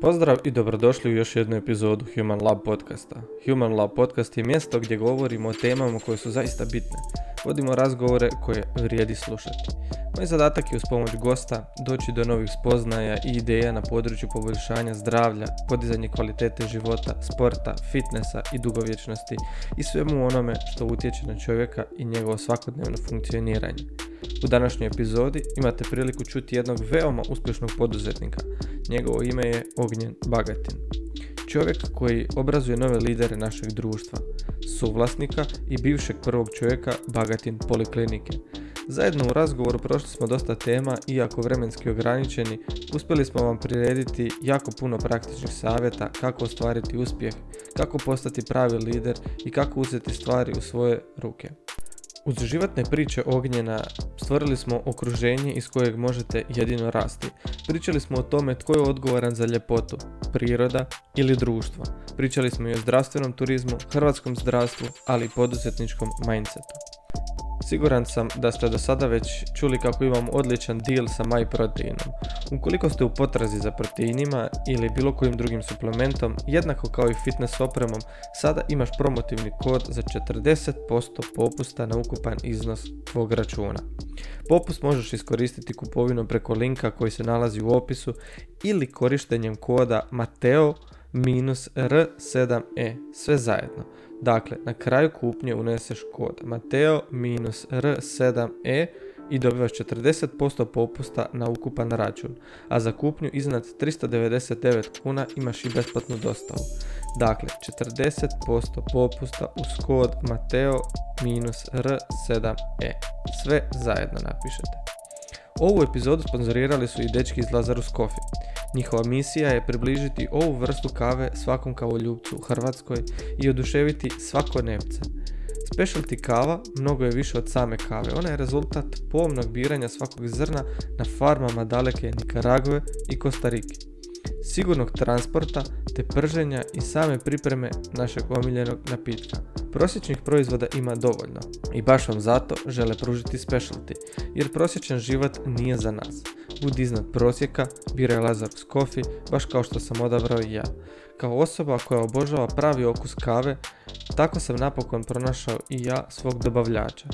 Pozdrav i dobrodošli u još jednu epizodu Human Lab podcasta. Human Lab podcast je mjesto gdje govorimo o temama koje su zaista bitne. Vodimo razgovore koje vrijedi slušati. Moj zadatak je uz pomoć gosta doći do novih spoznaja i ideja na području poboljšanja zdravlja, podizanje kvalitete života, sporta, fitnessa i dugovječnosti i svemu onome što utječe na čovjeka i njegovo svakodnevno funkcioniranje. U današnjoj epizodi imate priliku čuti jednog veoma uspješnog poduzetnika. Njegovo ime je Ognjen Bagatin. Čovjek koji obrazuje nove lidere našeg društva, suvlasnika i bivšeg prvog čovjeka Bagatin Poliklinike. Zajedno u razgovoru prošli smo dosta tema, iako vremenski ograničeni, uspjeli smo vam prirediti jako puno praktičnih savjeta kako ostvariti uspjeh, kako postati pravi lider i kako uzeti stvari u svoje ruke. Uz životne priče Ognjena stvorili smo okruženje iz kojeg možete jedino rasti. Pričali smo o tome tko je odgovoran za ljepotu, priroda ili društvo. Pričali smo i o zdravstvenom turizmu, hrvatskom zdravstvu, ali i poduzetničkom mindsetu. Siguran sam da ste do sada već čuli kako imam odličan deal sa MyProteinom. Ukoliko ste u potrazi za proteinima ili bilo kojim drugim suplementom, jednako kao i fitness opremom, sada imaš promotivni kod za 40% popusta na ukupan iznos tvog računa. Popust možeš iskoristiti kupovinom preko linka koji se nalazi u opisu ili korištenjem koda Mateo R7E, sve zajedno. Dakle, na kraju kupnje uneseš kod Mateo-R7E i dobivaš 40% popusta na ukupan račun, a za kupnju iznad 399 kuna imaš i besplatnu dostavu. Dakle, 40% popusta uz kod Mateo-R7E. Sve zajedno napišete. Ovu epizodu sponzorirali su i dečki iz Lazarus Coffee. Njihova misija je približiti ovu vrstu kave svakom kavoljubcu u Hrvatskoj i oduševiti svako nevce. Specialty kava mnogo je više od same kave. Ona je rezultat pomnog biranja svakog zrna na farmama daleke Nikaragve i Kostarike. Sigurnog transporta te prženja i same pripreme našeg omiljenog napitka. Prosječnih proizvoda ima dovoljno i baš vam zato žele pružiti specialty, jer prosječan život nije za nas. Budi iznad prosjeka, biraj Lazarus Coffee, baš kao što sam odabrao i ja. Kao osoba koja obožava pravi okus kave, tako sam napokon pronašao i ja svog dobavljača.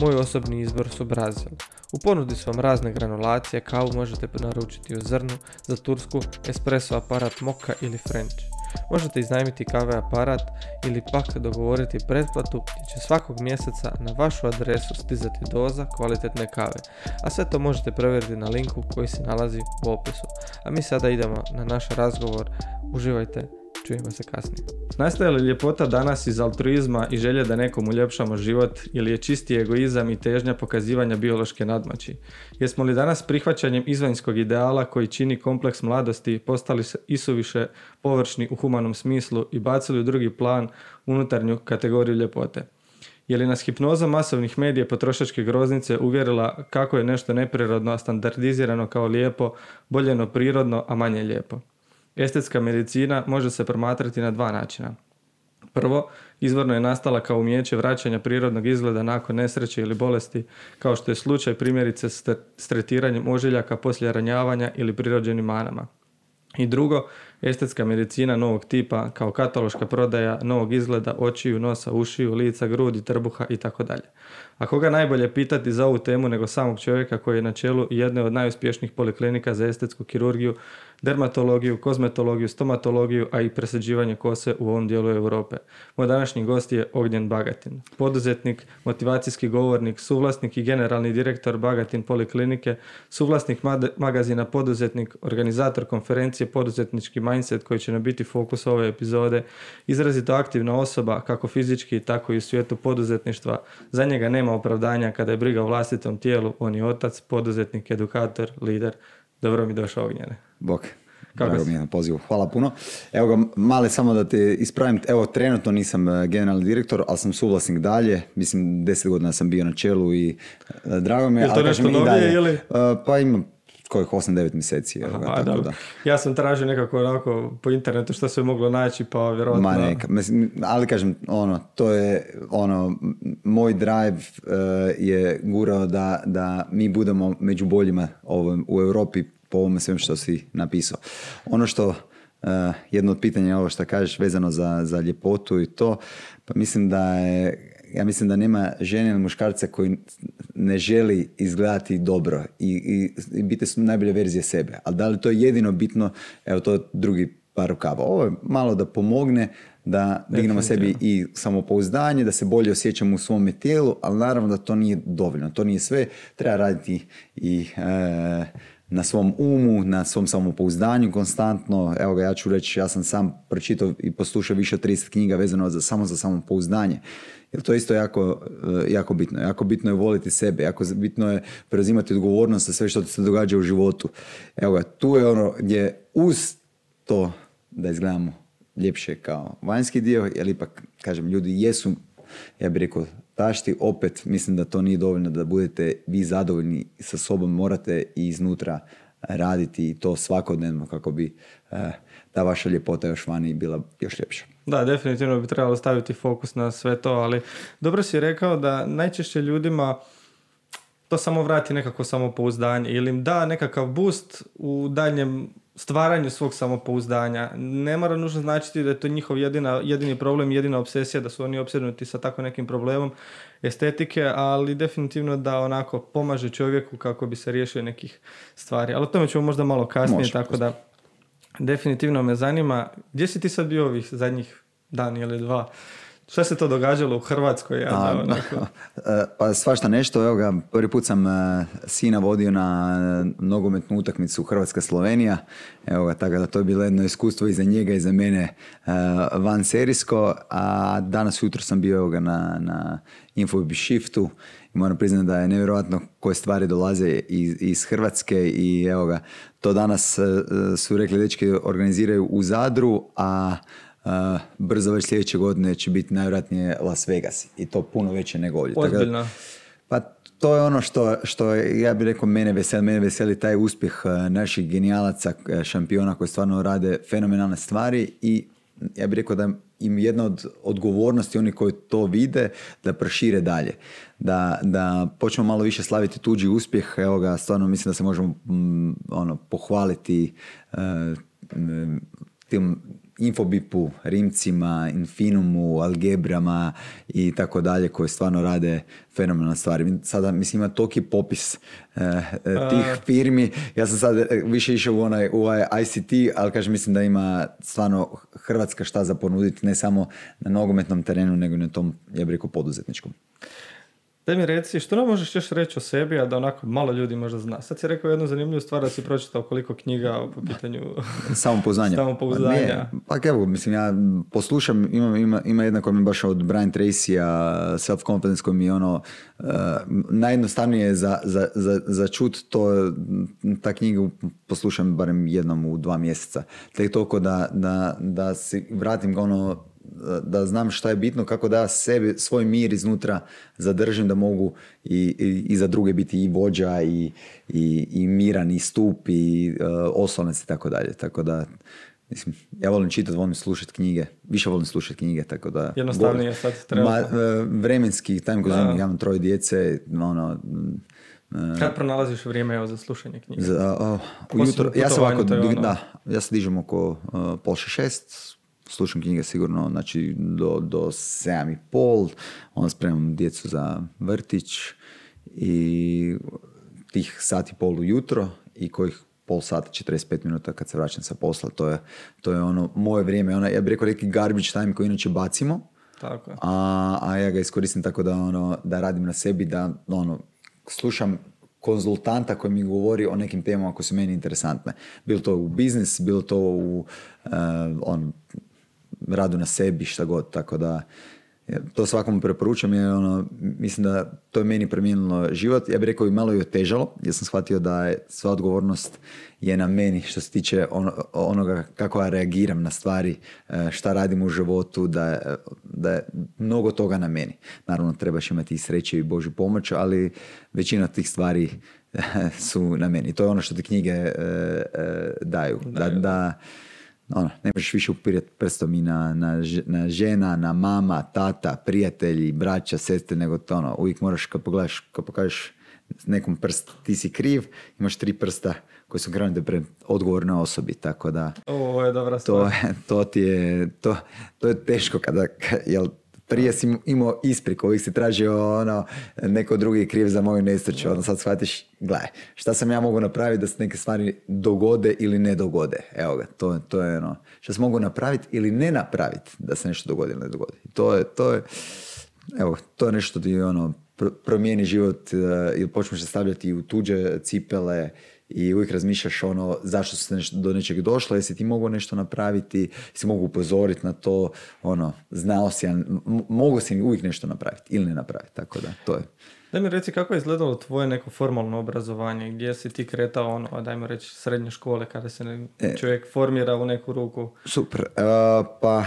Moj osobni izbor su Brazil. U ponudi su vam razne granulacije, kavu možete naručiti u zrnu, za tursku, espresso aparat moka ili french. Možete iznajmiti kave aparat ili pak dogovoriti pretplatu gdje će svakog mjeseca na vašu adresu stizati doza kvalitetne kave, a sve to možete provjeriti na linku koji se nalazi u opisu. A mi sada idemo na naš razgovor. Uživajte Čujemo se kasnije. Nastaje li ljepota danas iz altruizma i želje da nekom uljepšamo život ili je čisti egoizam i težnja pokazivanja biološke nadmoći? Jesmo li danas prihvaćanjem izvanjskog ideala koji čini kompleks mladosti postali isuviše površni u humanom smislu i bacili u drugi plan unutarnju kategoriju ljepote? Je li nas hipnoza masovnih medija potrošačke groznice uvjerila kako je nešto neprirodno, standardizirano kao lijepo, boljeno prirodno, a manje lijepo? Estetska medicina može se promatrati na dva načina. Prvo, izvorno je nastala kao umijeće vraćanja prirodnog izgleda nakon nesreće ili bolesti, kao što je slučaj primjerice s tretiranjem ožiljaka poslije ranjavanja ili prirođenim manama. I drugo, estetska medicina novog tipa kao kataloška prodaja novog izgleda očiju, nosa, ušiju, lica, grudi, trbuha i tako dalje. A koga najbolje pitati za ovu temu nego samog čovjeka koji je na čelu jedne od najuspješnijih poliklinika za estetsku kirurgiju dermatologiju, kozmetologiju, stomatologiju, a i presađivanje kose u ovom dijelu Europe. Moj današnji gost je Ognjen Bagatin, poduzetnik, motivacijski govornik, suvlasnik i generalni direktor Bagatin Poliklinike, suvlasnik magazina Poduzetnik, organizator konferencije Poduzetnički mindset koji će nam biti fokus ove epizode, izrazito aktivna osoba kako fizički tako i u svijetu poduzetništva. Za njega nema opravdanja kada je briga o vlastitom tijelu, on je otac, poduzetnik, edukator, lider. Dobro mi došao Ognjene. Bok. Kako mi je na pozivu. Hvala puno. Evo ga, male samo da te ispravim. Evo, trenutno nisam e, generalni direktor, ali sam suvlasnik dalje. Mislim, deset godina sam bio na čelu i e, drago me. Je to nešto novije ili? Uh, pa imam kojih 8-9 mjeseci. Aha, tako da. da. Ja sam tražio nekako onako po internetu što se moglo naći, pa vjerojatno... Ma neka, ali kažem, ono, to je, ono, moj drive uh, je gurao da, da mi budemo među boljima u Europi po ovome svem što si napisao. Ono što jedno od pitanja je ovo što kažeš vezano za, za ljepotu i to, pa mislim da je ja mislim da nema žene ili muškarca koji ne želi izgledati dobro i, i, i biti najbolje verzije sebe. Ali da li to je jedino bitno, evo to je drugi par rukava. Ovo je malo da pomogne da dignemo sebi i samopouzdanje, da se bolje osjećamo u svome tijelu, ali naravno da to nije dovoljno. To nije sve. Treba raditi i e, na svom umu, na svom samopouzdanju konstantno. Evo ga, ja ću reći, ja sam sam pročitao i poslušao više od 30 knjiga vezano za, samo za samopouzdanje. Jer to je isto jako, e, jako bitno. Jako bitno je voliti sebe, jako bitno je preuzimati odgovornost za sve što se događa u životu. Evo ga, tu je ono gdje uz to da izgledamo ljepše kao vanjski dio, jer ipak, kažem, ljudi jesu, ja bih rekao, tašti, opet mislim da to nije dovoljno da budete vi zadovoljni sa sobom, morate i iznutra raditi to svakodnevno kako bi eh, ta vaša ljepota još vani bila još ljepša. Da, definitivno bi trebalo staviti fokus na sve to, ali dobro si rekao da najčešće ljudima to samo vrati nekako samopouzdanje ili im da nekakav boost u daljem stvaranju svog samopouzdanja. Ne mora nužno značiti da je to njihov jedina, jedini problem, jedina obsesija, da su oni obsednuti sa tako nekim problemom estetike, ali definitivno da onako pomaže čovjeku kako bi se riješio nekih stvari. Ali o tome ćemo možda malo kasnije, tako da definitivno me zanima. Gdje si ti sad bio ovih zadnjih dan ili dva? Šta se to događalo u Hrvatskoj? Ja, e, pa svašta nešto. Evo ga, prvi put sam e, sina vodio na nogometnu utakmicu Hrvatska-Slovenija. Evo ga, tako da to je bilo jedno iskustvo i za njega i za mene e, van serijsko. A danas jutro sam bio evo ga, na, na Infobi Shiftu i moram priznati da je nevjerojatno koje stvari dolaze iz, iz Hrvatske i evo ga, to danas su rekli dečki organiziraju u Zadru, a brzo već sljedeće godine će biti najvjerojatnije Las Vegas i to puno veće nego ovdje. Ozbiljno. Pa to je ono što, što ja bih rekao mene veseli, mene veseli taj uspjeh naših genijalaca, šampiona koji stvarno rade fenomenalne stvari i ja bih rekao da im jedna od odgovornosti oni koji to vide da prošire dalje. Da, da počnemo malo više slaviti tuđi uspjeh. Evo ga, stvarno mislim da se možemo mm, ono, pohvaliti uh, tim Infobipu, Rimcima, Infinumu, Algebrama i tako dalje koje stvarno rade fenomenalne stvari. Sada mislim ima toki popis eh, eh, tih firmi. Ja sam sad eh, više išao u onaj, u ovaj ICT, ali kažem mislim da ima stvarno Hrvatska šta za ponuditi ne samo na nogometnom terenu nego i na tom, ja bih rekao, poduzetničkom. Daj mi reci, što nam možeš još reći o sebi, a da onako malo ljudi možda zna? Sad si rekao jednu zanimljivu stvar da si pročitao koliko knjiga po pitanju samopouzdanja. samopouzdanja. Pa, pa evo, mislim, ja poslušam, ima, ima, ima jedna koja mi baš od Brian Tracy-a, self-confidence koji mi je ono, uh, najjednostavnije za, za, za, za čut, to, ta knjiga poslušam barem jednom u dva mjeseca. Tek toliko da, da, da si vratim ga ono da znam šta je bitno, kako da sebi, svoj mir iznutra zadržim da mogu i, i, za druge biti i vođa i, i, i miran i stup i uh, oslonac i tako dalje. Tako da, mislim, ja volim čitati, volim slušati knjige, više volim slušati knjige, tako da... Jednostavnije sad treba. Ma, uh, vremenski, time ja imam troje djece, ono, uh, kad pronalaziš vrijeme evo, za slušanje knjige? Za, ujutro, ja se ovako, ono... da, ja se dižem oko uh, pol šest, slušam knjige sigurno znači do, do sedam i pol, onda spremam djecu za vrtić i tih sat i pol ujutro i kojih pol sata, 45 minuta kad se vraćam sa posla, to je, to je ono moje vrijeme, ona, ja bih rekao neki garbage time koji inače bacimo, tako. A, a ja ga iskoristim tako da, ono, da radim na sebi, da ono, slušam konzultanta koji mi govori o nekim temama koje su meni interesantne. Bilo to u biznis, bilo to u uh, on, radu na sebi, šta god, tako da to svakom preporučam jer ono, mislim da to je meni promijenilo život. Ja bih rekao i malo i otežalo jer sam shvatio da je sva odgovornost je na meni što se tiče onoga kako ja reagiram na stvari, e, šta radim u životu, da je, da je mnogo toga na meni. Naravno trebaš imati i sreće i Božju pomoć, ali većina tih stvari su na meni. To je ono što ti knjige e, e, daju. Da, da ono, ne možeš više upirati prstom i na, na, na, žena, na mama, tata, prijatelji, braća, sestre, nego to ono, uvijek moraš kad pogledaš, kad pokažeš nekom prst, ti si kriv, imaš tri prsta koji su krenuli pre odgovorne osobi, tako da... Ovo je dobra stvar. To, to ti je, to, to je teško kada, jel, prije si imao ispriku, ovih si tražio ono, neko drugi kriv za moju nesreću, onda sad shvatiš, gledaj, šta sam ja mogu napraviti da se neke stvari dogode ili ne dogode. Evo ga, to, to je ono, šta se mogu napraviti ili ne napraviti da se nešto dogodi ili ne dogodi. To je, to je, evo, to je nešto ti ono, promijeni život uh, ili počneš se stavljati u tuđe cipele i uvijek razmišljaš ono zašto se do nečeg došlo, jesi ti mogao nešto napraviti, jesi mogu upozoriti na to, ono, znao si, mogu si uvijek nešto napraviti ili ne napraviti, tako da, to je. Daj mi reci kako je izgledalo tvoje neko formalno obrazovanje, gdje si ti kretao ono, dajmo reći srednje škole kada se e. čovjek formira u neku ruku? Super, uh, pa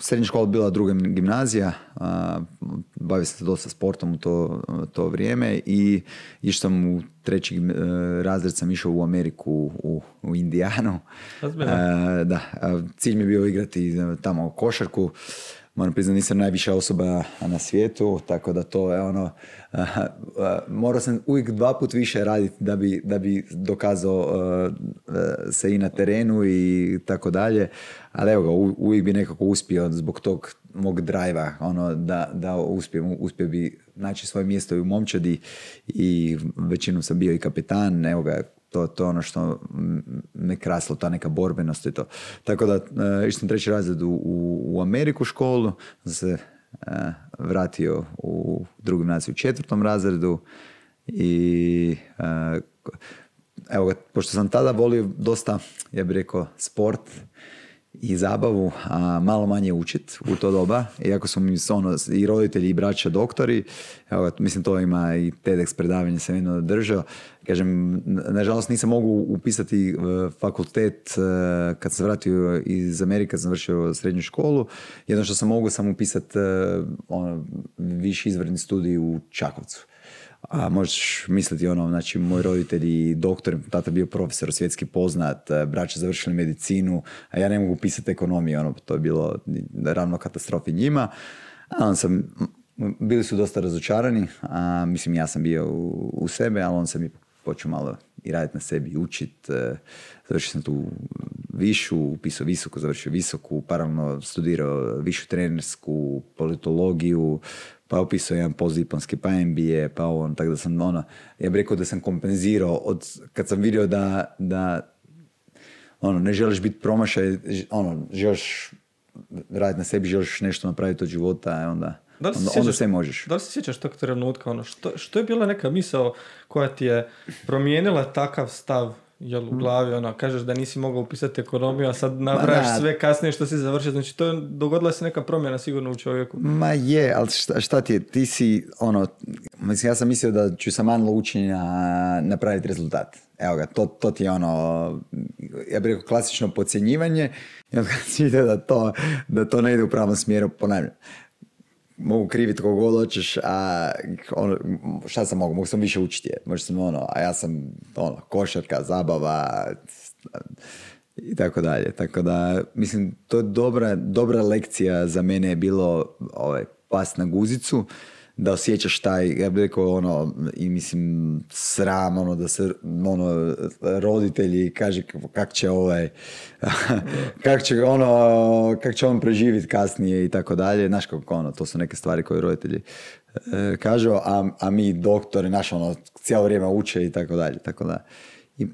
srednja škola bila druga gimnazija, uh, bavio sam se dosta sportom u to, to vrijeme i išao sam u treći uh, razred sam išao u Ameriku, u, u Indijanu. da, cilj mi je bio igrati tamo košarku moram priznati nisam najviša osoba na svijetu, tako da to je ono, morao sam uvijek dva put više raditi da bi, da bi dokazao se i na terenu i tako dalje, ali evo ga, uvijek bi nekako uspio zbog tog mog drajva, ono, da, da uspijem, uspio bi naći svoje mjesto i u momčadi i većinom sam bio i kapetan, evo ga, to, to ono što me krasilo, ta neka borbenost i to. Tako da, uh, išao sam treći razred u, u Ameriku školu, se uh, vratio u drugu gimnaziju u četvrtom razredu i uh, evo pošto sam tada volio dosta, ja bih rekao, sport, i zabavu, a malo manje učit u to doba, iako su mi ono, i roditelji i braća doktori, evo, mislim to ima i TEDx predavanje sam jedno držao, kažem, nažalost nisam mogu upisati e, fakultet e, kad sam vratio iz Amerika, sam vršio srednju školu, jedno što sam mogu sam upisati e, ono, viši izvrdni studij u Čakovcu a možeš misliti ono, znači moji roditelji doktor, tata bio profesor svjetski poznat, e, braća završili medicinu, a ja ne mogu pisati ekonomiju, ono, to je bilo ravno katastrofi njima. A on sam, bili su dosta razočarani, a mislim ja sam bio u, u sebe, ali on sam i počeo malo i raditi na sebi, učit. E, završio sam tu višu, upisao visoku, završio visoku, paralelno studirao višu trenersku, politologiju, pa upisao jedan postdiplomski, pa MBA, pa on, tako da sam ono, ja bih rekao da sam kompenzirao od, kad sam vidio da, da ono, ne želiš biti promašaj, ono, želiš raditi na sebi, želiš nešto napraviti od života, e, onda, da onda, sjećaš, onda sve možeš. Da li se sjećaš tog trenutka, ono, što, što je bila neka misao koja ti je promijenila takav stav jel u mm. glavi, ono, kažeš da nisi mogao upisati ekonomiju, a sad nabrajaš sve kasnije što si završio, znači to je, dogodila se neka promjena sigurno u čovjeku. Ma je, ali šta, šta ti je, ti si, ono, mislim, ja sam mislio da ću sa manjlo učenja napraviti rezultat. Evo ga, to, to ti je ono, ja bih rekao klasično podcjenjivanje, i onda si da to, da to ne ide u pravom smjeru, ponavljam mogu kriviti kogo god hoćeš, a ono, šta sam mogu? Mogu sam više učiti, možda sam ono, a ja sam ono, košarka, zabava i tako dalje. Tako da, mislim, to je dobra, dobra lekcija za mene je bilo ovaj, pas na guzicu da osjećaš taj, ja bih rekao ono, i mislim sram, ono, da se, ono, roditelji kaže kak će ovaj, kak će ono, kak će on preživjeti kasnije i tako dalje, znaš kako ono, to su neke stvari koje roditelji e, kažu, a, a mi doktori, naš ono, cijelo vrijeme uče i tako dalje, tako da. I,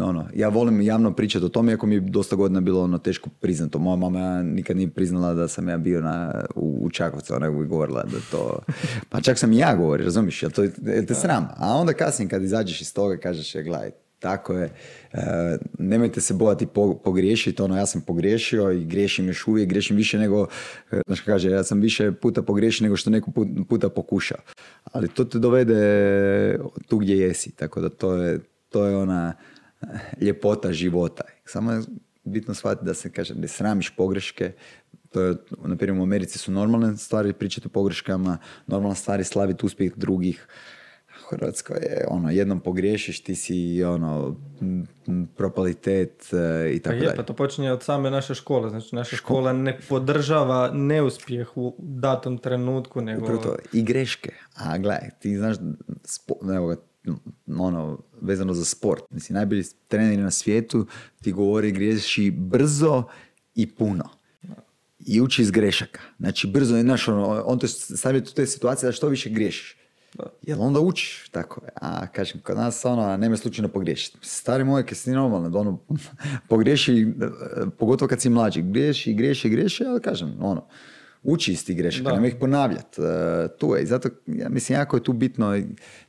ono, ja volim javno pričati o tome, iako mi je dosta godina bilo ono teško priznato. Moja mama nikad nije priznala da sam ja bio na, u, u Čakovcu, ona je govorila da to... Pa čak sam i ja govori, razumiješ, jel, to, jel te sram? A onda kasnije kad izađeš iz toga kažeš, je, gledaj, tako je, e, nemojte se bojati po, pogriješiti, ono, ja sam pogriješio i griješim još uvijek, griješim više nego, e, znaš kaže, ja sam više puta pogriješio nego što neko puta pokušao. Ali to te dovede tu gdje jesi, tako da to je, to je ona eh, ljepota života. Samo je bitno shvatiti da se kaže, ne sramiš pogreške, to je, na primjer u Americi su normalne stvari pričati o pogreškama, normalna stvari slaviti uspjeh drugih. Hrvatskoj je ono, jednom pogriješiš, ti si ono, propalitet eh, i tako pa je, Pa to počinje od same naše škole. Znači, naša škola ne podržava neuspjeh u datom trenutku, nego... Upravo to, i greške. A gledaj, ti znaš, evo ono, vezano za sport. Mislim, najbolji trener na svijetu ti govori griješi brzo i puno. I uči iz grešaka. Znači, brzo, znaš, ono, on te stavlja u te situacije da što više griješiš. Jel onda učiš tako? A kažem, kod nas ono, nema slučajno pogriješiti. Stari moj, kad si normalno, ono, pogriješi, pogotovo kad si mlađi, griješi, griješi, griješi, ali kažem, ono, uči iz tih grešaka, nema ih ponavljati. E, tu je. I zato, ja mislim, jako je tu bitno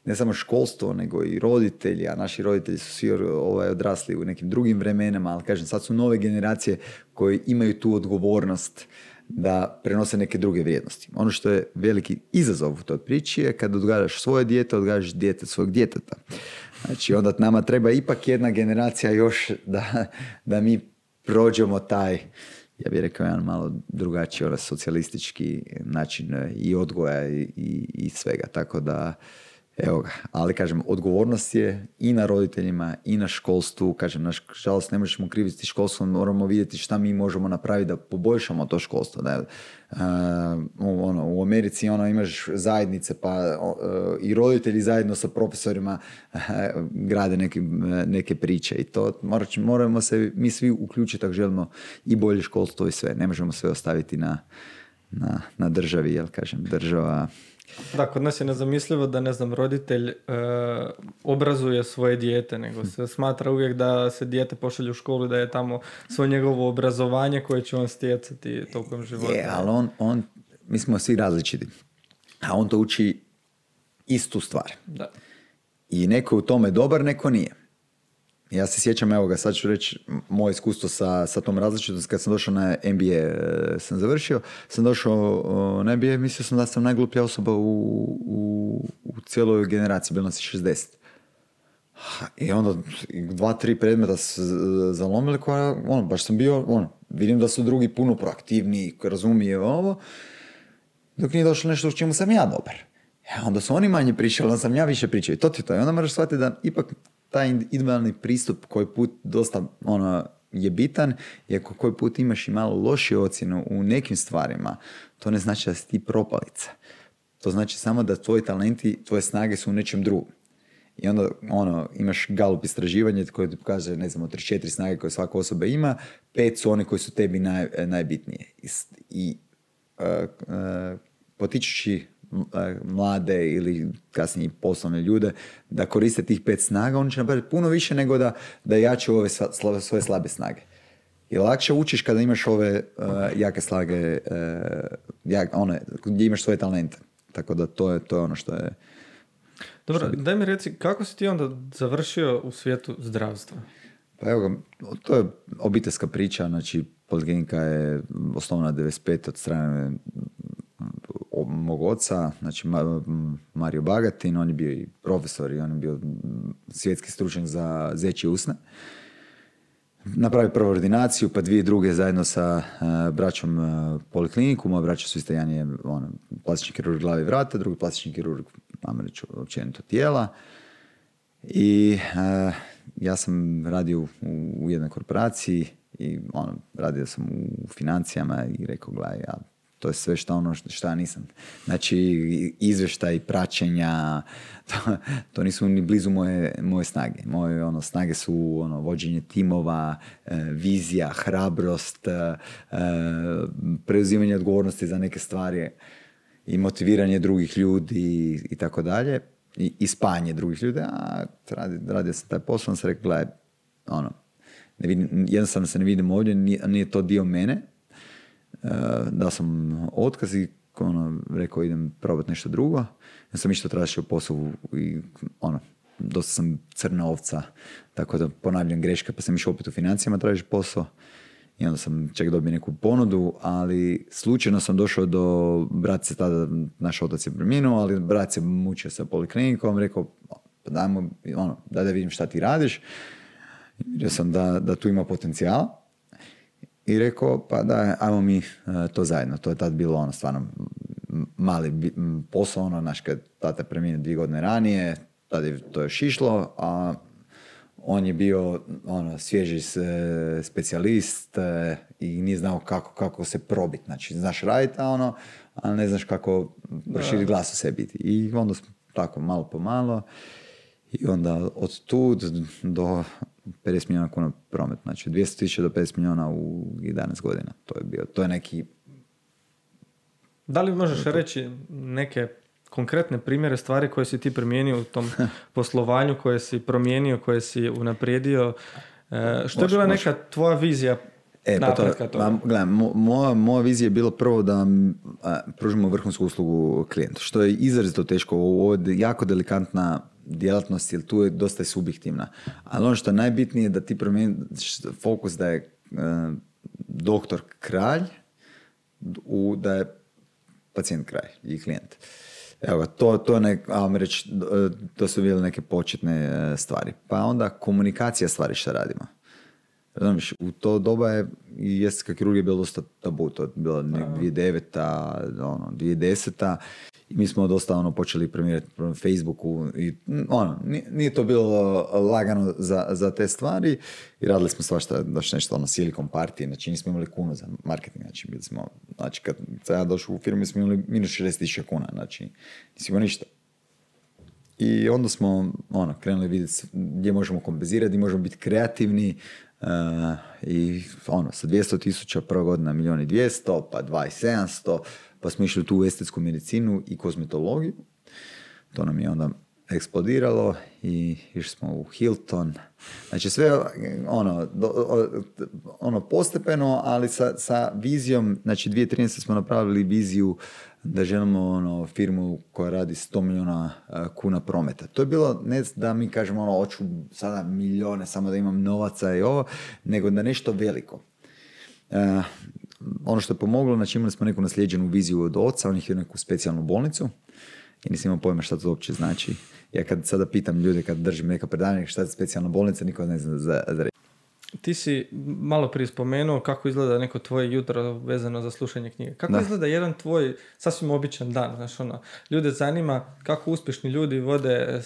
ne samo školstvo, nego i roditelji, a naši roditelji su svi ovaj, odrasli u nekim drugim vremenama, ali kažem, sad su nove generacije koji imaju tu odgovornost da prenose neke druge vrijednosti. Ono što je veliki izazov u toj priči je kad odgajaš svoje dijete, odgajaš dijete svog djeteta. Znači onda nama treba ipak jedna generacija još da, da mi prođemo taj, ja bih rekao jedan malo drugačiji ono, socijalistički način i odgoja i, i, i svega. Tako da Evo ga, ali kažem, odgovornost je i na roditeljima i na školstvu, kažem, nažalost ne možemo kriviti školstvo, moramo vidjeti šta mi možemo napraviti da poboljšamo to školstvo. Da, uh, ono, u Americi ono, imaš zajednice pa uh, i roditelji zajedno sa profesorima uh, grade neke, neke priče i to moramo se mi svi uključiti ako želimo i bolje školstvo i sve. Ne možemo sve ostaviti na, na, na državi, jel kažem, država da, kod nas je nezamislivo da, ne znam, roditelj e, obrazuje svoje dijete, nego se smatra uvijek da se dijete pošalje u školu, da je tamo svoje njegovo obrazovanje koje će on stjecati tokom života. Je, ali on, on, mi smo svi različiti, a on to uči istu stvar. Da. I neko u tome dobar, neko nije. Ja se sjećam, evo ga, sad ću reći moje iskustvo sa, sa tom različitost. Kad sam došao na MBA, e, sam završio, sam došao na MBA, mislio sam da sam najgluplja osoba u, u, u cijeloj generaciji, bilo nas je 60. I onda dva, tri predmeta se zalomili koja, ono, baš sam bio, ono, vidim da su drugi puno proaktivniji, koji razumije ovo, dok nije došlo nešto u čemu sam ja dobar. E, onda su oni manje pričali, onda sam ja više pričao. I to ti to. I onda moraš shvatiti da ipak taj individualni pristup koji put dosta ono, je bitan i ako koji put imaš i malo lošiju ocjenu u nekim stvarima, to ne znači da si ti propalica. To znači samo da tvoji talenti, tvoje snage su u nečem drugom. I onda ono, imaš galup istraživanje koje ti pokaže, ne znam, od 34 snage koje svaka osoba ima, pet su one koje su tebi naj, najbitnije. I, i uh, uh, potičući mlade ili kasnije poslovne ljude da koriste tih pet snaga, on će napraviti puno više nego da, da jače ove svoje slabe snage. I lakše učiš kada imaš ove uh, jake snage, uh, jak, one, gdje imaš svoje talente. Tako da to je, to je ono što je... Dobro, daj mi reci, kako si ti onda završio u svijetu zdravstva? Pa evo ga, to je obiteljska priča, znači Poliklinika je osnovna 95 od strane mog oca, znači Mario Bagatin, on je bio i profesor i on je bio svjetski stručnjak za zeći usne. Napravio prvu ordinaciju, pa dvije druge zajedno sa uh, braćom uh, polikliniku. Moja braća su isto jedan je ono, plastični kirurg glave i vrata, drugi plastični kirurg, vam reći, općenito tijela. I uh, ja sam radio u, u jednoj korporaciji i ono, radio sam u financijama i rekao, gledaj, ja to je sve što ono što ja nisam. Znači, izvještaj, praćenja, to, to, nisu ni blizu moje, moje snage. Moje ono, snage su ono, vođenje timova, e, vizija, hrabrost, e, preuzimanje odgovornosti za neke stvari i motiviranje drugih ljudi i, tako dalje. I, i spanje drugih ljudi. A radio, radio sam taj posao, sam rekao, gledaj, ono, ne vidim, jednostavno se ne vidim ovdje, nije, nije to dio mene, E, dao sam otkaz i ono, rekao idem probati nešto drugo. Ja sam išto tražio posao i ono, dosta sam crna ovca, tako da ponavljam greške, pa sam išao opet u financijama tražiti posao. I onda sam čak dobio neku ponudu, ali slučajno sam došao do, brat se tada, naš otac je preminuo, ali brat se mučio sa poliklinikom, rekao, pa dajmo, ono, daj da vidim šta ti radiš. Vidio sam da, da tu ima potencijala i rekao, pa da, ajmo mi e, to zajedno. To je tad bilo ono stvarno mali posao, ono, naš kad tata premine dvije godine ranije, tad je to još išlo, a on je bio ono, svježi specijalist e, i nije znao kako, kako se probiti. Znači, znaš raditi, a ono, ali ne znaš kako proširiti glas u sebi. I onda smo tako malo po malo I onda od tu do 50 milijuna kuna promet. Znači 200 tisuća do 50 milijuna u 11 godina. To je bio, to je neki... Da li možeš reći neke konkretne primjere stvari koje si ti primijenio u tom poslovanju, koje si promijenio, koje si unaprijedio? E, što je bila neka tvoja vizija E, pa to, gledaj, moja, moja vizija je bilo prvo da a, pružimo vrhunsku uslugu klijentu, što je izrazito teško, ovo je jako delikatna djelatnost, jer tu je dosta je subjektivna. Ali ono što je najbitnije je da ti promijeniš fokus da je e, doktor kralj, u, da je pacijent kraj i klijent. Evo to, to, ne, reći, e, to su bile neke početne e, stvari. Pa onda komunikacija stvari što radimo. Znaš, u to doba je i jestka kirurgija bilo dosta tabu, to je bila 2009. Ono, 2010. I mi smo dosta ono, počeli premijerati na Facebooku i ono, nije, to bilo lagano za, za te stvari i radili smo svašta, baš nešto ono Silicon Party, znači nismo imali kunu za marketing, znači bili smo, znači kad sam ja došao u firmu smo imali minus 60.000 kuna, znači nisi imao ništa. I onda smo ono, krenuli vidjeti gdje možemo kompenzirati, gdje možemo biti kreativni, Uh, I ono, sa 200 tisuća prva godina milijon i 200, pa 2 pa smo išli tu u estetsku medicinu i kozmetologiju. To nam je onda eksplodiralo i išli smo u Hilton. Znači sve ono, ono postepeno, ali sa, sa vizijom, znači 2013. smo napravili viziju da želimo ono, firmu koja radi 100 milijuna kuna prometa. To je bilo ne da mi kažemo ono, hoću sada milijone samo da imam novaca i ovo, nego da nešto veliko. Ono što je pomoglo, znači imali smo neku nasljeđenu viziju od oca, on ih je neku specijalnu bolnicu i nisam imao pojma šta to uopće znači. Ja kad sada pitam ljude kad držim neka predavanja šta je specijalna bolnica, niko ne zna za, za ti si malo prije spomenuo kako izgleda neko tvoje jutro vezano za slušanje knjige. Kako izgleda jedan tvoj sasvim običan dan? Znaš, ono, ljude zanima kako uspješni ljudi vode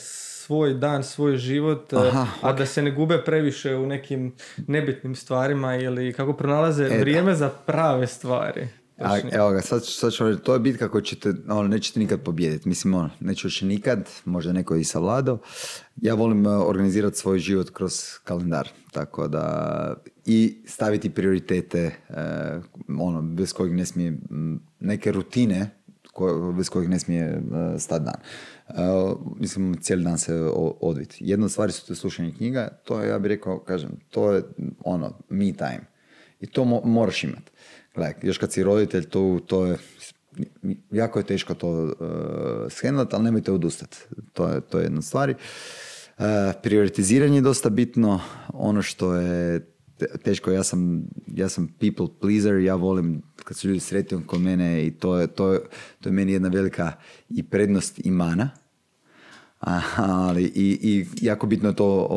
svoj dan, svoj život, Aha, a da se ne gube previše u nekim nebitnim stvarima ili kako pronalaze e, vrijeme za prave stvari. A, evo ga, sad, sad ću, to je bitka koju ćete, ono, nećete nikad pobijediti. Mislim, ono, neću još nikad, možda neko i savladao. Ja volim uh, organizirati svoj život kroz kalendar, tako da i staviti prioritete, uh, ono, bez kojeg ne smije, neke rutine, bez kojih ne smije uh, stati dan. Uh, mislim, cijeli dan se odviti. Jedna od stvari su te slušanje knjiga, to je, ja bih rekao, kažem, to je ono, me time. I to moraš imati. Gledaj, još kad si roditelj, to, to je, jako je teško to uh, ali nemojte odustati. To je, to je jedna stvar. Uh, prioritiziranje je dosta bitno. Ono što je teško, ja sam, ja sam people pleaser, ja volim kad su ljudi sretni oko mene i to je, to, je, to je meni jedna velika i prednost i mana. Ali i, i jako bitno je to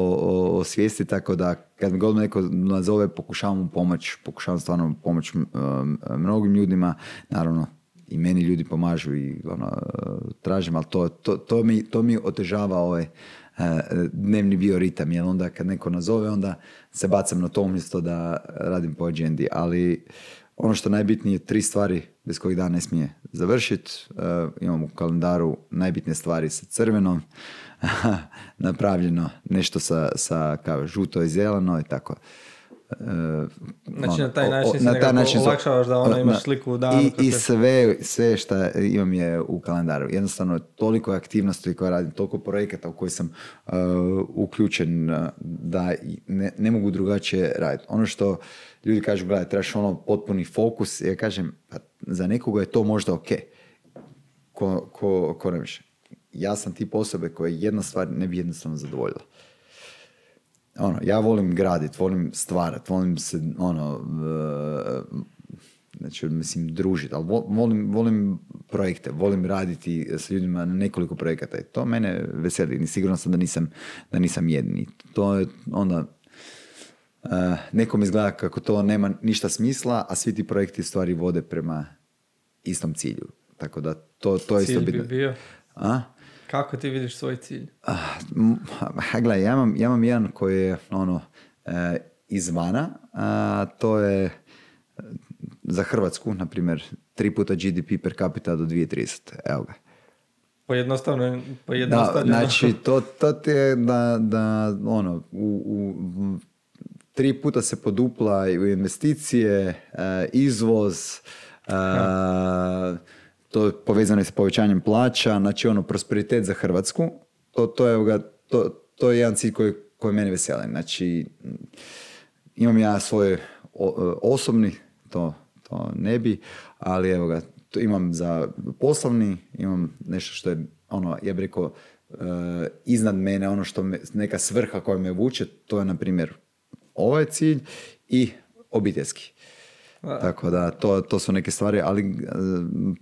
osvijesti tako da kad god neko nazove pokušavam mu pomoć, pokušavam stvarno pomoć mnogim ljudima, naravno i meni ljudi pomažu i ono, tražim, ali to, to, to, mi, to mi otežava ovaj dnevni bioritam, jer onda kad neko nazove, onda se bacam na to umjesto da radim po agendi, ali ono što najbitnije, tri stvari bez kojih dan ne smije završiti. Uh, imamo u kalendaru najbitnije stvari sa crvenom, napravljeno nešto sa, sa kao žuto i zeleno i tako. Uh, znači na taj način se na taj način olakšavaš da ona imaš sliku u danu. I, i sve, sve što imam je u kalendaru. Jednostavno toliko aktivnosti koje radim, toliko projekata u koji sam uh, uključen da ne, ne mogu drugačije raditi. Ono što ljudi kažu, gledaj, trebaš ono potpuni fokus. Ja kažem, pa za nekoga je to možda ok. Ko, ko, ko ne više. Ja sam tip osobe koje jedna stvar ne bi jednostavno zadovoljila. Ono, ja volim graditi, volim stvarati, volim se, ono, uh, znači, mislim, družiti, ali volim, volim projekte, volim raditi sa ljudima na nekoliko projekata i to mene veseli. I sigurno sam da nisam, da nisam jedini. To je onda Uh, nekom izgleda kako to nema ništa smisla, a svi ti projekti stvari vode prema istom cilju. Tako da to, to je isto bitno. Bi bio. A? Kako ti vidiš svoj cilj? Uh, gledaj, ja imam, ja imam jedan koji je ono, uh, izvana, a to je za Hrvatsku, na primjer, tri puta GDP per capita do 2030. Evo ga. pojednostavno, Da, pojednostavljeno. znači, to, to ti je da, da ono, u, u, tri puta se podupla u investicije, e, izvoz, e, to je povezano je s povećanjem plaća, znači ono, prosperitet za Hrvatsku, to, to, je, ga, to, to je jedan cilj koji, koji mene veseli. Znači, imam ja svoj o- osobni, to, to ne bi, ali evo ga, to imam za poslovni, imam nešto što je, ono, ja bih rekao, e, iznad mene, ono što me, neka svrha koja me vuče, to je, na primjer, ovaj cilj i obiteljski. Tako da, to, to su neke stvari, ali e,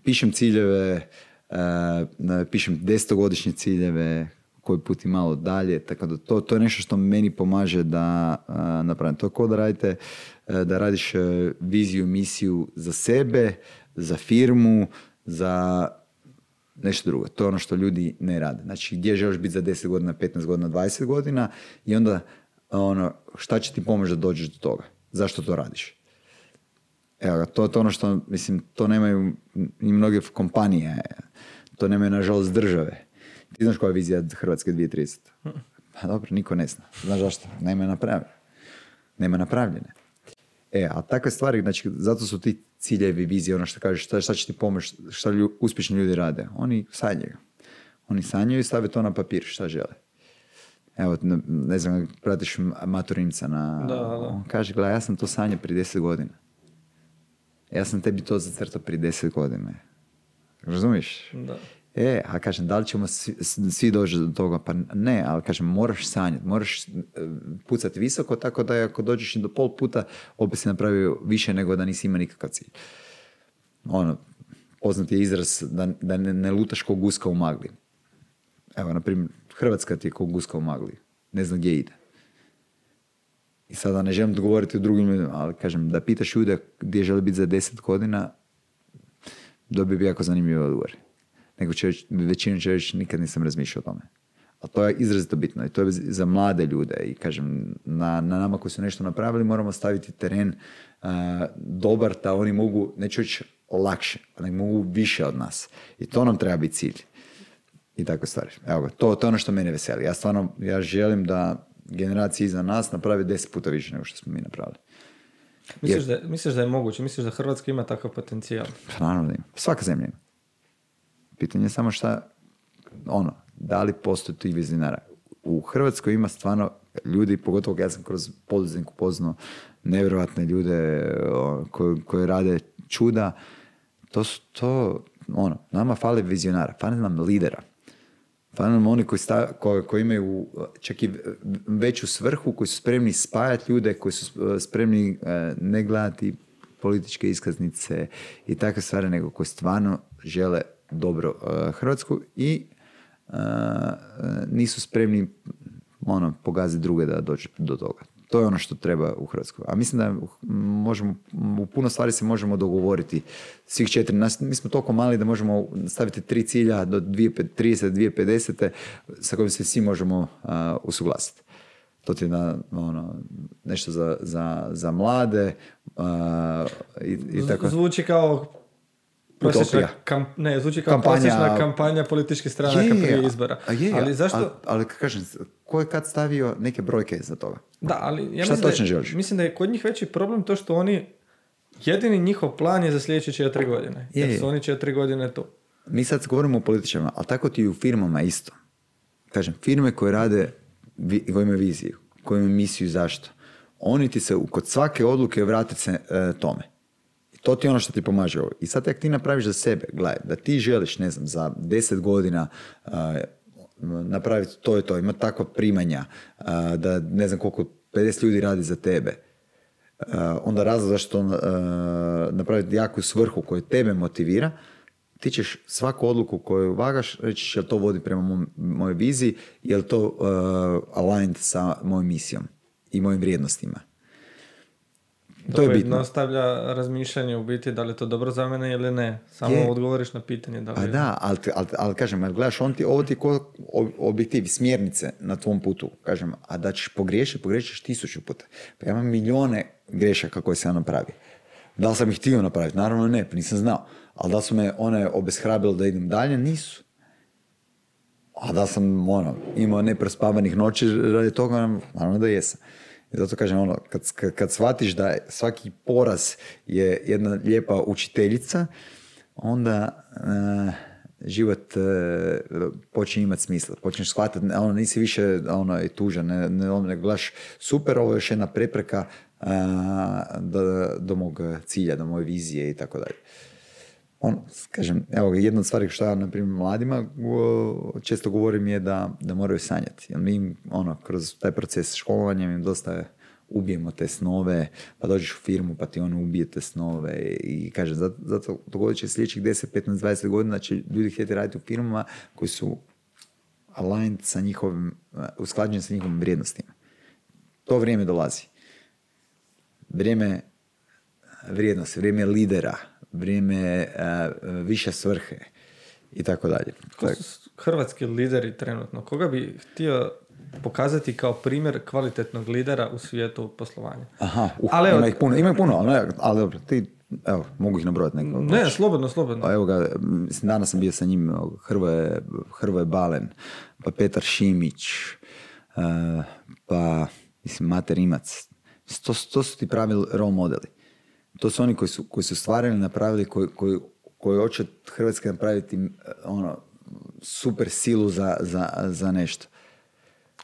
pišem ciljeve, e, pišem desetogodišnje ciljeve, koji put i malo dalje, tako da to, to je nešto što meni pomaže da e, napravim. To kao da radite, da radiš viziju, misiju za sebe, za firmu, za nešto drugo. To je ono što ljudi ne rade. Znači, gdje želiš biti za 10 godina, 15 godina, 20 godina i onda ono, šta će ti pomoći da dođeš do toga? Zašto to radiš? Evo ga, to je to ono što, mislim, to nemaju i mnoge kompanije, to nemaju, nažalost, države. Ti znaš koja je vizija Hrvatske 2030? Pa dobro, niko ne zna. Znaš zašto? Nema je napravljene. Nema napravljene. E, a takve stvari, znači, zato su ti ciljevi, vizije, ono što kažeš, šta, šta će ti pomoći, šta lju, uspješni ljudi rade. Oni sanjaju. Oni sanjaju i stave to na papir, šta žele. Evo, ne, ne znam, pratiš Maturinca na... Da, da. On kaže, gledaj, ja sam to sanja prije deset godina. Ja sam tebi to zacrtao prije deset godina. Razumiješ? Da. E, a kažem, da li ćemo svi, svi doći do toga? Pa ne, ali kažem, moraš sanjati, moraš e, pucati visoko, tako da ako dođeš do pol puta, opet si napravio više nego da nisi imao nikakav cilj. Ono, poznat je izraz da, da ne, ne lutaš ko guska u magli. Evo, na primjer, Hrvatska ti je ko guska u magli. Ne znam gdje ide. I sada ne želim govoriti o drugim ljudima, ali kažem, da pitaš ljude gdje žele biti za deset godina, dobio bi jako zanimljiv odgovor. Nego će, većina će reći, nikad nisam razmišljao o tome. A to je izrazito bitno i to je za mlade ljude i kažem, na, na nama koji su nešto napravili moramo staviti teren a, dobar da oni mogu, neću reći lakše, ali mogu više od nas. I to nam treba biti cilj. I tako stvari. Evo to, to je ono što mene veseli. Ja stvarno, ja želim da generacije iza nas napravi deset puta više nego što smo mi napravili. Misliš, da, je- misliš da je moguće? Misliš da Hrvatska ima takav potencijal? Pa naravno da ima. Svaka zemlja ima. Pitanje je samo šta, ono, da li postoji ti vizionara. U Hrvatskoj ima stvarno ljudi, pogotovo ja sam kroz poduzetniku poznao nevjerojatne ljude koji, koji rade čuda. To su to, ono, nama fali vizionara, fali nam lidera. Fali nam oni koji, sta, koji, koji imaju čak i veću svrhu, koji su spremni spajati ljude, koji su eh, spremni eh, ne gledati političke iskaznice i takve stvari, nego koji stvarno žele dobro eh, Hrvatsku i nisu spremni ono, pogaziti druge da dođe do toga. To je ono što treba u Hrvatskoj. A mislim da možemo, u puno stvari se možemo dogovoriti. Svih četiri, nas, mi smo toliko mali da možemo staviti tri cilja do 2030. 2050. sa kojim se svi možemo a, usuglasiti. To ti je na, ono, nešto za, za, za mlade a, i, i tako. Zvuči kao prosječna kam, ne, zvuči kao Kampanja- prosječna kampanja političkih stranaka Je, prije izbora. je, ali zašto? Ali, ali kažem, ko je kad stavio neke brojke za toga? Da, ali ja Šta mislim, da želiš? mislim da je kod njih veći problem to što oni jedini njihov plan je za sljedeće četiri godine. Je, jer je. su oni četiri godine tu. Mi sad govorimo o političarima, ali tako ti i u firmama isto. Kažem, firme koje rade, koje imaju viziju, koje imaju misiju zašto, oni ti se kod svake odluke vrate se e, tome. To ti je ono što ti pomaže ovo. I sad ti napraviš za sebe, gledaj, da ti želiš, ne znam, za deset godina e, napraviti to i to, ima takva primanja, e, da ne znam koliko, 50 ljudi radi za tebe, Uh, onda razlog zašto uh, napraviti jaku svrhu koja tebe motivira, ti ćeš svaku odluku koju vagaš reći jel to vodi prema mom- mojoj viziji, jel to uh, aligned sa mojom misijom i mojim vrijednostima. To je bitno. Nastavlja razmišljanje u biti da li je to dobro za mene ili ne. Samo Je. odgovoriš na pitanje da li Pa je. da, ali, ali, ali kažem, ali gledaš, on ti, ovo ti je ko ob- objektiv, smjernice na tvom putu, kažem, a da ćeš pogriješiti, pogriješiš tisuću puta. Pa ja imam milijone grešaka koje sam ja napravio. Da li sam ih htio napraviti? Naravno ne, pa nisam znao. Ali da su me one obeshrabile da idem dalje? Nisu. A da sam ono, imao neprospavanih noći radi toga, naravno da jesam. I zato kažem, ono, kad, kad, kad shvatiš da svaki poraz je jedna lijepa učiteljica, onda uh, život uh, počinje imati smisla. Počneš shvatiti, ono, nisi više ono, tužan, ne, ne, ono, nego gledaš, super, ovo je još jedna prepreka uh, do, do mog cilja, do moje vizije i tako dalje on, kažem, evo, jedna od stvari što ja, na primjer, mladima često govorim je da, da moraju sanjati. Jer mi ono, kroz taj proces školovanja im dosta ubijemo te snove, pa dođeš u firmu pa ti ono ubije te snove i kažem, zato, zato dogodit će sljedećih 10, 15, 20 godina će ljudi htjeti raditi u firmama koji su aligned sa njihovim, usklađeni sa njihovim vrijednostima. To vrijeme dolazi. Vrijeme vrijednosti, vrijeme lidera, vrijeme uh, više svrhe i tako dalje. Ko su hrvatski lideri trenutno? Koga bi htio pokazati kao primjer kvalitetnog lidera u svijetu poslovanja? Aha, uh, ali, ima ih puno, ima ih puno, ali, ali dobro, ti Evo, mogu ih nabrojati neko. Ne, slobodno, slobodno. Pa evo ga, mislim, danas sam bio sa njim, Hrvoje, Hrvoje Balen, pa Petar Šimić, uh, pa, mislim, Mater Imac. To, to su ti pravi role modeli to su oni koji su, koji su stvarali, napravili, koji, koji, koji hoće Hrvatske napraviti ono, super silu za, za, za nešto.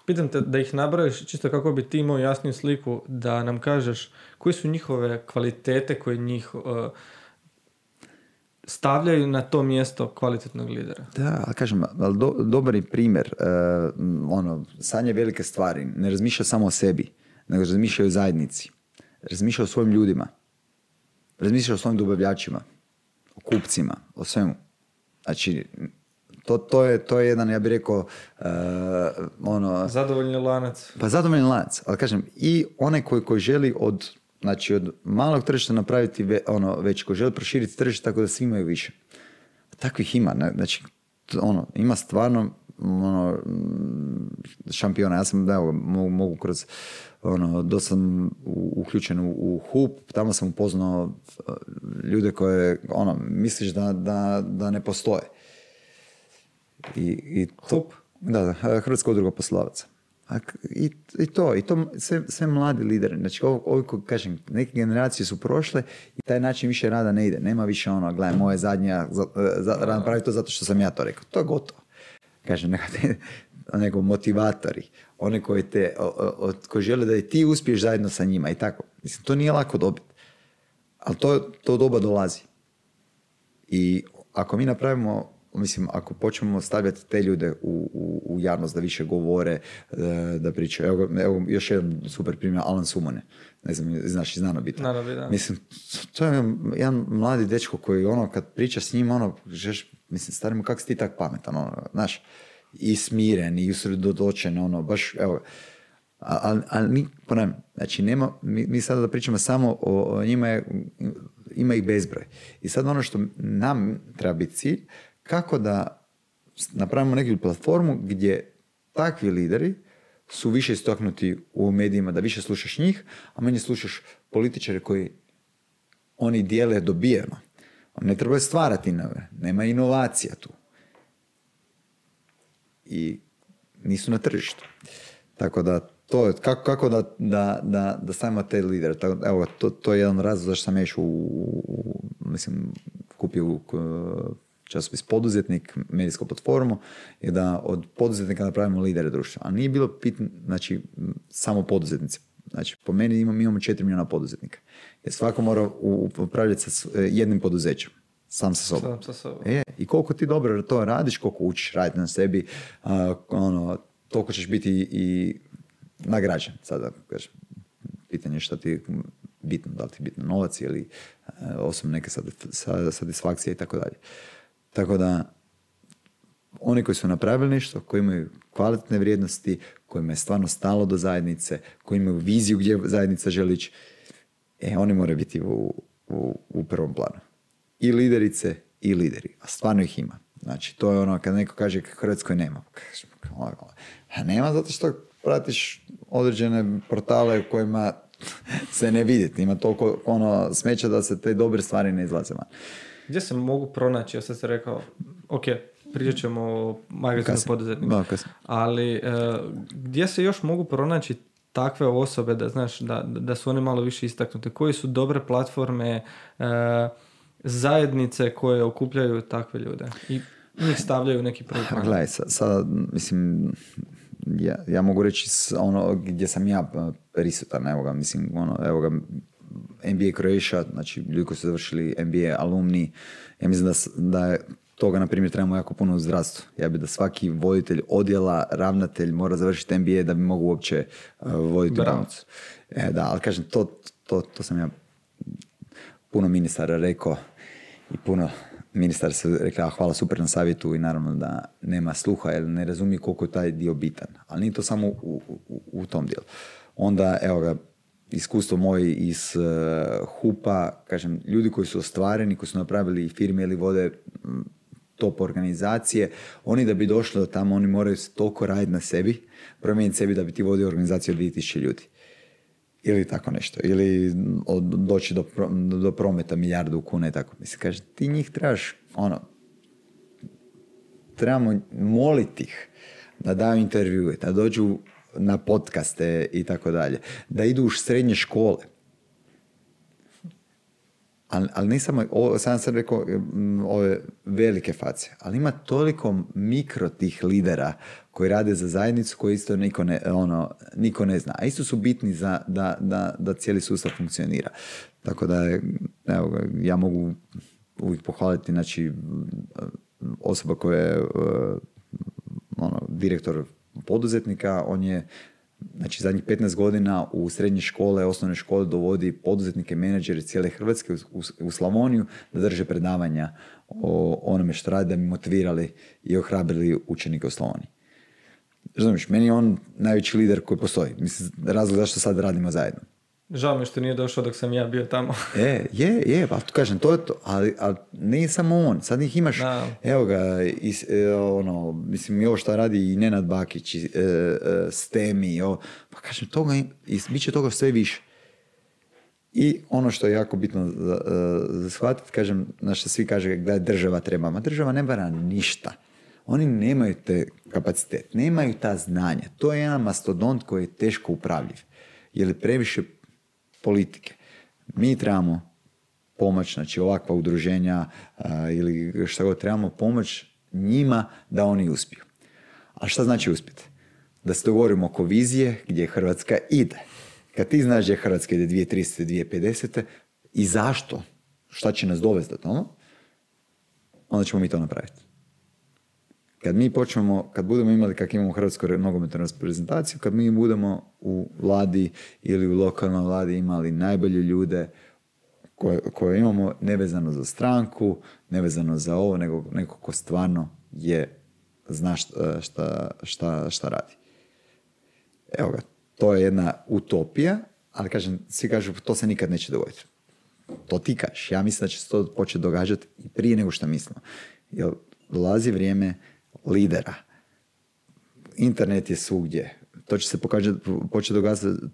Pitam te da ih nabrojiš čisto kako bi ti imao jasniju sliku da nam kažeš koje su njihove kvalitete koje njih uh, stavljaju na to mjesto kvalitetnog lidera. Da, ali kažem, ali do, dobar je primjer, uh, ono, sanje velike stvari, ne razmišlja samo o sebi, nego razmišlja o zajednici, razmišlja o svojim ljudima razmišlja o svojim dobavljačima, o kupcima, o svemu. Znači, to, to, je, to je jedan, ja bih rekao, uh, ono... Zadovoljni lanac. Pa zadovoljni lanac, ali kažem, i onaj koji, koji želi od, znači, od malog tržišta napraviti ve, ono, već, koji želi proširiti tržište tako da svi imaju više. Takvih ima, znači, ono, ima stvarno ono, šampiona. Ja sam, evo, mogu, mogu kroz ono, dosta sam uključen u, u HUP, tamo sam upoznao e, ljude koje, ono, misliš da, da, da ne postoje. I, i to, HUP? Da, da, Hrvatska udruga poslodavaca. I, I to, i to sve, sve mladi lideri. Znači, ovo, ovo kažem, neke generacije su prošle i taj način više rada ne ide. Nema više ono, gledaj, moje zadnja, za, za, pravi to zato što sam ja to rekao. To je gotovo. Kažem, neka nego motivatori, one koji te, koji žele da i ti uspiješ zajedno sa njima i tako. Mislim, to nije lako dobiti. Ali to, to doba dolazi. I ako mi napravimo, mislim, ako počnemo stavljati te ljude u, u, u javnost da više govore, da, e, da pričaju. Evo, evo, još jedan super primjer, Alan Sumone. Ne znam, znaš iz Nanobita. da. Mislim, to je jedan mladi dečko koji ono, kad priča s njim, ono, žeš, mislim, starimo, kako si ti tak pametan, ono, znaš, i smiren i usredotočen, ono, baš, evo, ali al, mi, ponavljam, znači nema, mi, mi sada da pričamo samo o, njima, je, ima ih bezbroj. I sad ono što nam treba biti cilj, kako da napravimo neku platformu gdje takvi lideri su više istaknuti u medijima, da više slušaš njih, a manje slušaš političare koji oni dijele dobijeno. Ne trebaju stvarati nove, nema inovacija tu i nisu na tržištu. Tako da to je, kako, kako da, da, da, da stavimo te lidere. evo, to, to je jedan razlog zašto sam još u, u, mislim, kupio časopis poduzetnik, medijsku platformu, je da od poduzetnika napravimo lidere društva. A nije bilo pitno, znači, samo poduzetnici. Znači, po meni imamo, imamo 4 milijuna poduzetnika. Jer svako mora upravljati sa jednim poduzećem. Sam sa sobom. Sam sa sobom. E, I koliko ti dobro to radiš, koliko učiš raditi na sebi, ono, toliko ćeš biti i nagrađen. Sada, kažem, pitanje što ti bitno, da li ti bitno novac ili uh, osobno neke satisfakcije i tako dalje. Tako da, oni koji su napravili nešto, koji imaju kvalitetne vrijednosti, kojima je stvarno stalo do zajednice, koji imaju viziju gdje zajednica želi ići, e, oni moraju biti u, u, u prvom planu i liderice i lideri. A stvarno ih ima. Znači, to je ono kad neko kaže Hrvatskoj nema. A nema zato što pratiš određene portale u kojima se ne vidite. Ima toliko ono smeća da se te dobre stvari ne izlaze van. Gdje se mogu pronaći? Ja sam se rekao, ok, pričat ćemo o magazinu poduzetnika. Ali e, gdje se još mogu pronaći takve osobe da znaš da, da su one malo više istaknute? Koji su dobre platforme, e, zajednice koje okupljaju takve ljude i njih stavljaju u neki Pa plan? gledaj, sa- sada, mislim, ja, ja mogu reći ono gdje sam ja uh, prisutan, evo ga, mislim, ono, evo ga, NBA Croatia, znači ljudi koji su završili MBA alumni, ja mislim da, da je toga, na primjer, trebamo jako puno u zdravstvu. Ja bi da svaki voditelj odjela, ravnatelj mora završiti MBA da bi mogao uopće uh, voditi Bravo. bolnicu. E, da, ali kažem, to, to, to sam ja puno ministara rekao i puno ministar se rekla hvala super na savjetu i naravno da nema sluha jer ne razumije koliko je taj dio bitan. Ali nije to samo u, u, u tom dijelu. Onda, evo ga, iskustvo moje iz uh, HUPA, kažem, ljudi koji su ostvareni, koji su napravili firme ili vode top organizacije, oni da bi došli do tamo, oni moraju se toliko raditi na sebi, promijeniti sebi da bi ti vodio organizaciju od 2000 ljudi ili tako nešto, ili doći do, pro- do prometa milijardu kuna i tako. Mislim, kaže, ti njih trebaš, ono, trebamo moliti ih da daju intervjue, da dođu na podcaste i tako dalje, da idu u srednje škole. Ali, ali ne samo, ovo, sam sam rekao ove velike face, ali ima toliko mikro tih lidera koji rade za zajednicu koji isto niko ne, ono, niko ne zna. A isto su bitni za, da, da, da cijeli sustav funkcionira. Tako da, evo, ja mogu uvijek pohvaliti, znači, osoba koja je uh, ono, direktor poduzetnika, on je znači zadnjih 15 godina u srednje škole, osnovne škole dovodi poduzetnike, menadžere cijele Hrvatske u, u, u Slavoniju da drže predavanja o onome što rade da bi motivirali i ohrabrili učenike u Slavoniji. Razumiješ, meni je on najveći lider koji postoji. Mislim, razlog zašto sad radimo zajedno. Žao mi što nije došao dok sam ja bio tamo. E, je, je, pa kažem, to je to, ali, ali ne samo on, sad ih imaš, Da. evo ga, is, e, ono, mislim, i ovo što radi i Nenad Bakić, i, e, e, Stemi, ovo, pa kažem, toga, i bit će toga sve više. I ono što je jako bitno za, e, za shvatiti, kažem, na što svi kaže da država treba, ma država ne bara ništa. Oni nemaju te kapacitet, nemaju ta znanja. To je jedan mastodont koji je teško upravljiv. Jer je previše politike. Mi trebamo pomoć, znači ovakva udruženja a, ili šta god trebamo pomoć njima da oni uspiju. A šta znači uspjeti? Da se dogovorimo oko vizije gdje Hrvatska ide. Kad ti znaš gdje Hrvatska ide 2030. 2050. i zašto, šta će nas dovesti do tome, onda ćemo mi to napraviti. Kad mi počnemo, kad budemo imali kak imamo u Hrvatskoj nogometnu reprezentaciju, kad mi budemo u vladi ili u lokalnoj vladi imali najbolje ljude koje, koje imamo nevezano za stranku, nevezano za ovo, nego neko ko stvarno je, zna šta, šta, šta, šta radi. Evo ga, to je jedna utopija, ali kažem, svi kažu to se nikad neće dogoditi. To ti kažeš. Ja mislim da će se to početi događati i prije nego što mislimo. Jer dolazi vrijeme lidera. Internet je svugdje. To će se pokazati, početi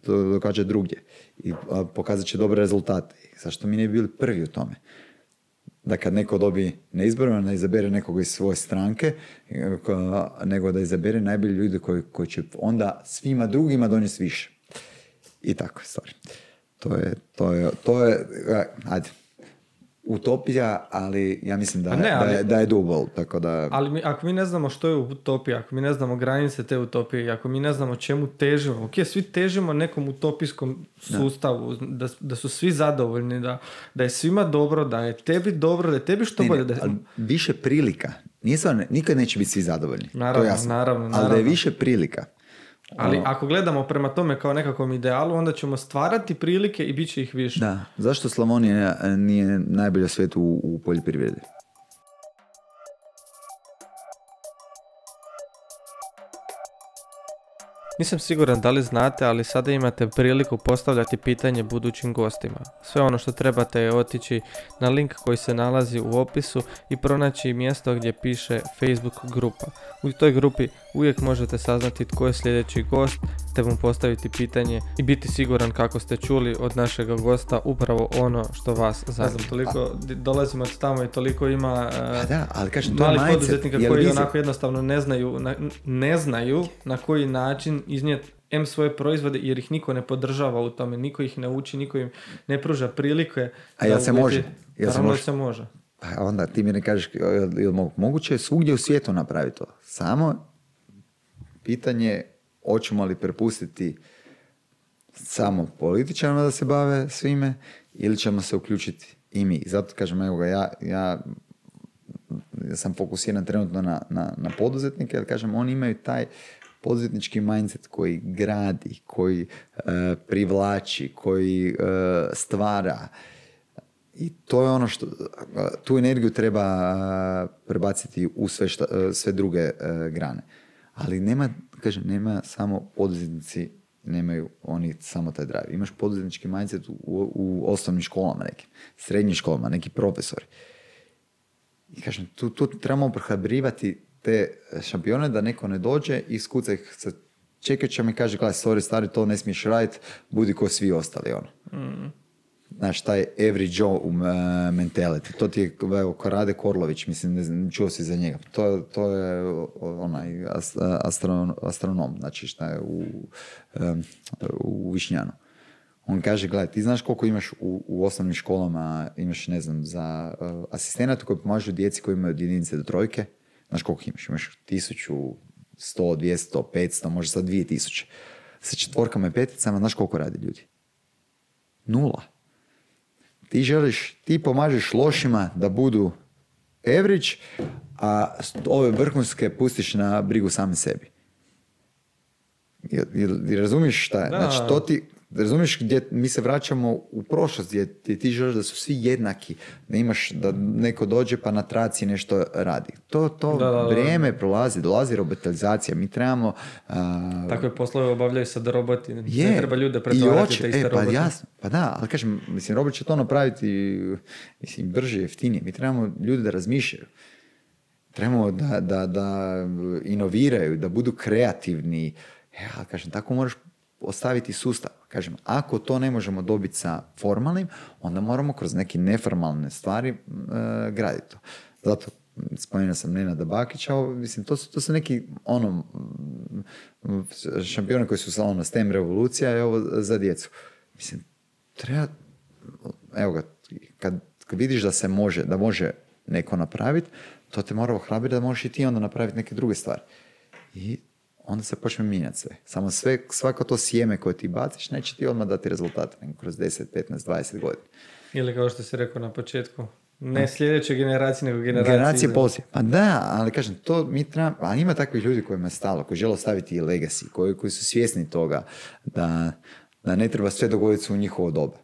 događati, drugdje. I pokazat će dobre rezultate. Zašto mi ne bi bili prvi u tome? Da kad neko dobi na izborima, ne izabere nekoga iz svoje stranke, nego da izabere najbolji ljudi koji, koji će onda svima drugima donijeti više. I tako stvari. To je, to je, to je, ajde, utopija, ali ja mislim da, A ne, da, ali- je, da je doable, tako da... Ali mi, ako mi ne znamo što je utopija, ako mi ne znamo granice te utopije, ako mi ne znamo čemu težimo, ok, svi težimo nekom utopijskom sustavu, da, da su svi zadovoljni, da, da je svima dobro, da je tebi dobro, da je tebi što Ne, bolje. Da ali više prilika. Nije stvarno, nikad neće biti svi zadovoljni. to Naravno, je jasno. naravno, Ali da je naravno. više prilika. Ali Ono, ako gledamo prema tome kao nekakvom idealu, onda ćemo stvarati prilike i bit će ih više. Da. Zašto Slavonija nije najbolja svijet u, u poljoprivredi? Nisam siguran da li znate, ali sada imate priliku postavljati pitanje budućim gostima. Sve ono što trebate je otići na link koji se nalazi u opisu i pronaći mjesto gdje piše Facebook grupa. U toj grupi uvijek možete saznati tko je sljedeći gost te mu postaviti pitanje i biti siguran kako ste čuli od našeg gosta upravo ono što vas zanima. Toliko dolazimo od tamo i toliko ima pa da, ali kažem, mali poduzetnika koji onako jednostavno ne znaju, na, ne znaju na koji način iznijeti M svoje proizvode jer ih niko ne podržava u tome, niko ih ne uči, niko im ne pruža prilike. A jel se može? Jel se može? se može. Pa onda ti mi ne kažeš, jel moguće svugdje u svijetu napraviti to? Samo pitanje hoćemo li prepustiti samo političarima da se bave svime ili ćemo se uključiti i mi. Zato kažem, evo ga, ja, ja, sam fokusiran trenutno na, na, na poduzetnike, jer kažem, oni imaju taj poduzetnički mindset koji gradi, koji e, privlači, koji e, stvara. I to je ono što, tu energiju treba prebaciti u sve, šta, e, sve druge grane. Ali nema, kažem, nema samo poduzetnici, nemaju oni samo taj drive. Imaš poduzetnički mindset u, u osnovnim školama nekim, srednjim školama, neki profesori. I kažem, tu, tu trebamo prohabrivati te šampione da neko ne dođe i skuca ih sa čekačama i kaže, gledaj, sorry, stari, to ne smiješ raditi, budi ko svi ostali, ono. Mm. Znaš, taj every Joe uh, mentality. To ti je, evo, Korade Korlović, mislim, ne znam, čuo si za njega. To, to je onaj astronom, astronom, znači šta je u, um, u Višnjanu. On kaže, gledaj, ti znaš koliko imaš u, u osnovnim školama, imaš, ne znam, za uh, asistenata koji pomažu djeci koji imaju jedinice do trojke, Znaš koliko imaš? Imaš tisuću, sto, dvijesto, petsto, možda sad dvije tisuće. Sa četvorkama i peticama, znaš koliko radi ljudi? Nula. Ti želiš, ti pomažeš lošima da budu average, a ove vrhunske pustiš na brigu sami sebi. Jel, razumiješ šta je? Znači, to ti, Razumiješ gdje mi se vraćamo u prošlost gdje ti želiš da su svi jednaki, da imaš da neko dođe pa na traci nešto radi. To, to vrijeme prolazi, dolazi robotizacija, mi trebamo... Uh, Takve poslove obavljaju sad roboti, je, ne treba ljude pretvarati te iste e, pa, jasno, pa da, ali kažem, mislim, robot će to napraviti mislim, brže, jeftinije. Mi trebamo ljude da razmišljaju. Trebamo da, da, da inoviraju, da budu kreativni. Ja, kažem, tako moraš ostaviti sustav. Kažem, ako to ne možemo dobiti sa formalnim, onda moramo kroz neke neformalne stvari e, graditi to. Zato spomenuo sam Nenada Bakića, mislim, to su, to su neki ono, šampioni koji su ono STEM revolucija i ovo za djecu. Mislim, treba, evo ga, kad, vidiš da se može, da može neko napraviti, to te mora ohrabriti da možeš i ti onda napraviti neke druge stvari. I onda se počne mijenjati sve. Samo sve, svako to sjeme koje ti baciš neće ti odmah dati rezultate, nego kroz 10, 15, 20 godina. Ili kao što si rekao na početku, ne sljedeće generacije, nego generacije. Generacije poslije. Pa da, ali kažem, to mi treba, a ima takvih ljudi kojima je stalo, koji žele staviti i legacy, koji, koji su svjesni toga da, da ne treba sve dogoditi u njihovo doba.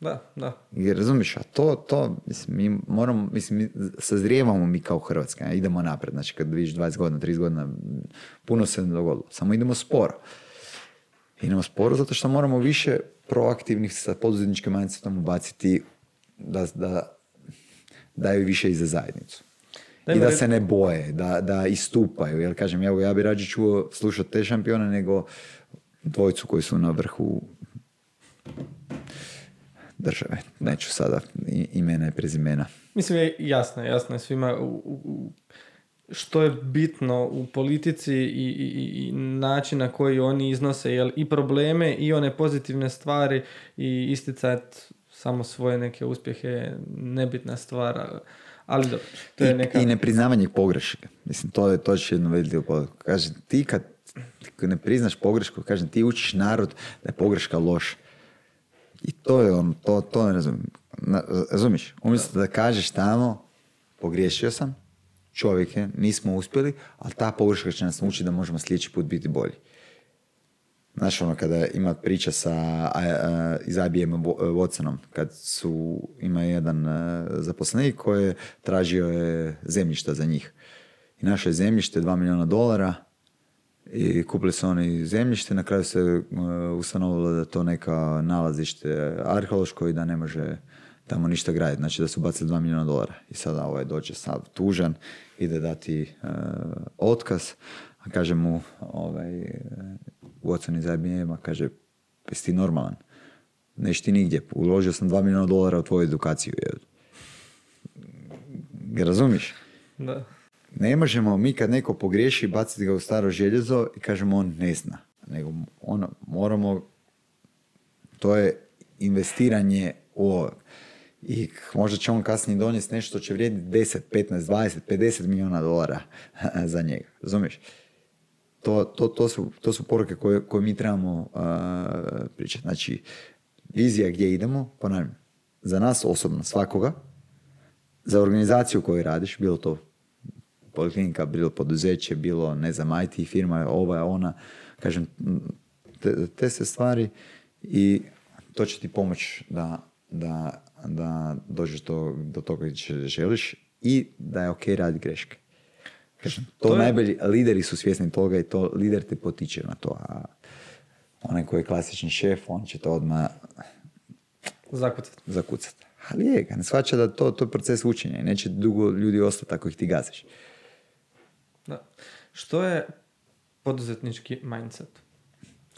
Da, da. Jer razumiješ, a to, to, mislim, mi moramo, mislim, mi sazrijevamo mi kao Hrvatska, idemo napred, znači kad vidiš 20 godina, 30 godina, puno se ne dogodilo, samo idemo sporo. Idemo sporo zato što moramo više proaktivnih sa poduzetničkim mindsetom ubaciti da, da daju više i za zajednicu. I da se ne boje, da, da istupaju. Jer kažem, evo, ja bi rađe čuo slušati te šampione nego dvojcu koji su na vrhu države. Neću sada imena i prezimena. Mislim, je jasno, jasno je svima u, što je bitno u politici i, i, i način na koji oni iznose jel, i probleme i one pozitivne stvari i isticati samo svoje neke uspjehe nebitna stvar. Ali do, to je neka... I, nepriznavanje pogreške. Mislim, to je to jedno vidljivo. Kaže, ti kad ne priznaš pogrešku, kažem, ti učiš narod da je pogreška loša. I to je on, to, to ne razumijem. Razumiješ? Umjesto da kažeš tamo, pogriješio sam, čovjek je, nismo uspjeli, ali ta pogreška će nas naučiti da možemo sljedeći put biti bolji. Znaš ono kada ima priča sa iz IBM Watsonom, kad su, ima jedan zaposlenik koji je tražio je zemljišta za njih. I naše je zemljište, 2 milijuna dolara, i kupili su oni zemljište, na kraju se uh, ustanovilo da to neka nalazište arheološko i da ne može tamo ništa graditi, znači da su bacili 2 milijuna dolara. I sada ovaj dođe sav tužan, ide dati uh, otkaz, a kaže mu ovaj, Watson iz IBM-a, kaže, jesi ti normalan? Neš ti nigdje, uložio sam 2 milijuna dolara u tvoju edukaciju. Razumiš? Da. Ne možemo mi kad neko pogriješi baciti ga u staro željezo i kažemo on ne zna. Nego ono, moramo, to je investiranje u ovo. I možda će on kasnije donijeti nešto što će vrijediti 10, 15, 20, 50 milijuna dolara za njega. Razumiješ? To, to, to, su, to su poruke koje, koje mi trebamo uh, pričati. Znači, vizija gdje idemo, ponavljam, za nas osobno, svakoga, za organizaciju koju radiš, bilo to poliklinika, bilo poduzeće, bilo, ne znam, IT firma, ova, ona, kažem, te, te se stvari i to će ti pomoći da, da, da dođeš do, do toga gdje želiš i da je ok raditi greške. Kažem, to, to je... najbolji, lideri su svjesni toga i to lider te potiče na to, a onaj koji je klasični šef, on će to odmah zakucati. zakucati. Ali je, ne shvaća da to, to je proces učenja i neće dugo ljudi ostati ako ih ti gaziš. Da. Što je poduzetnički mindset?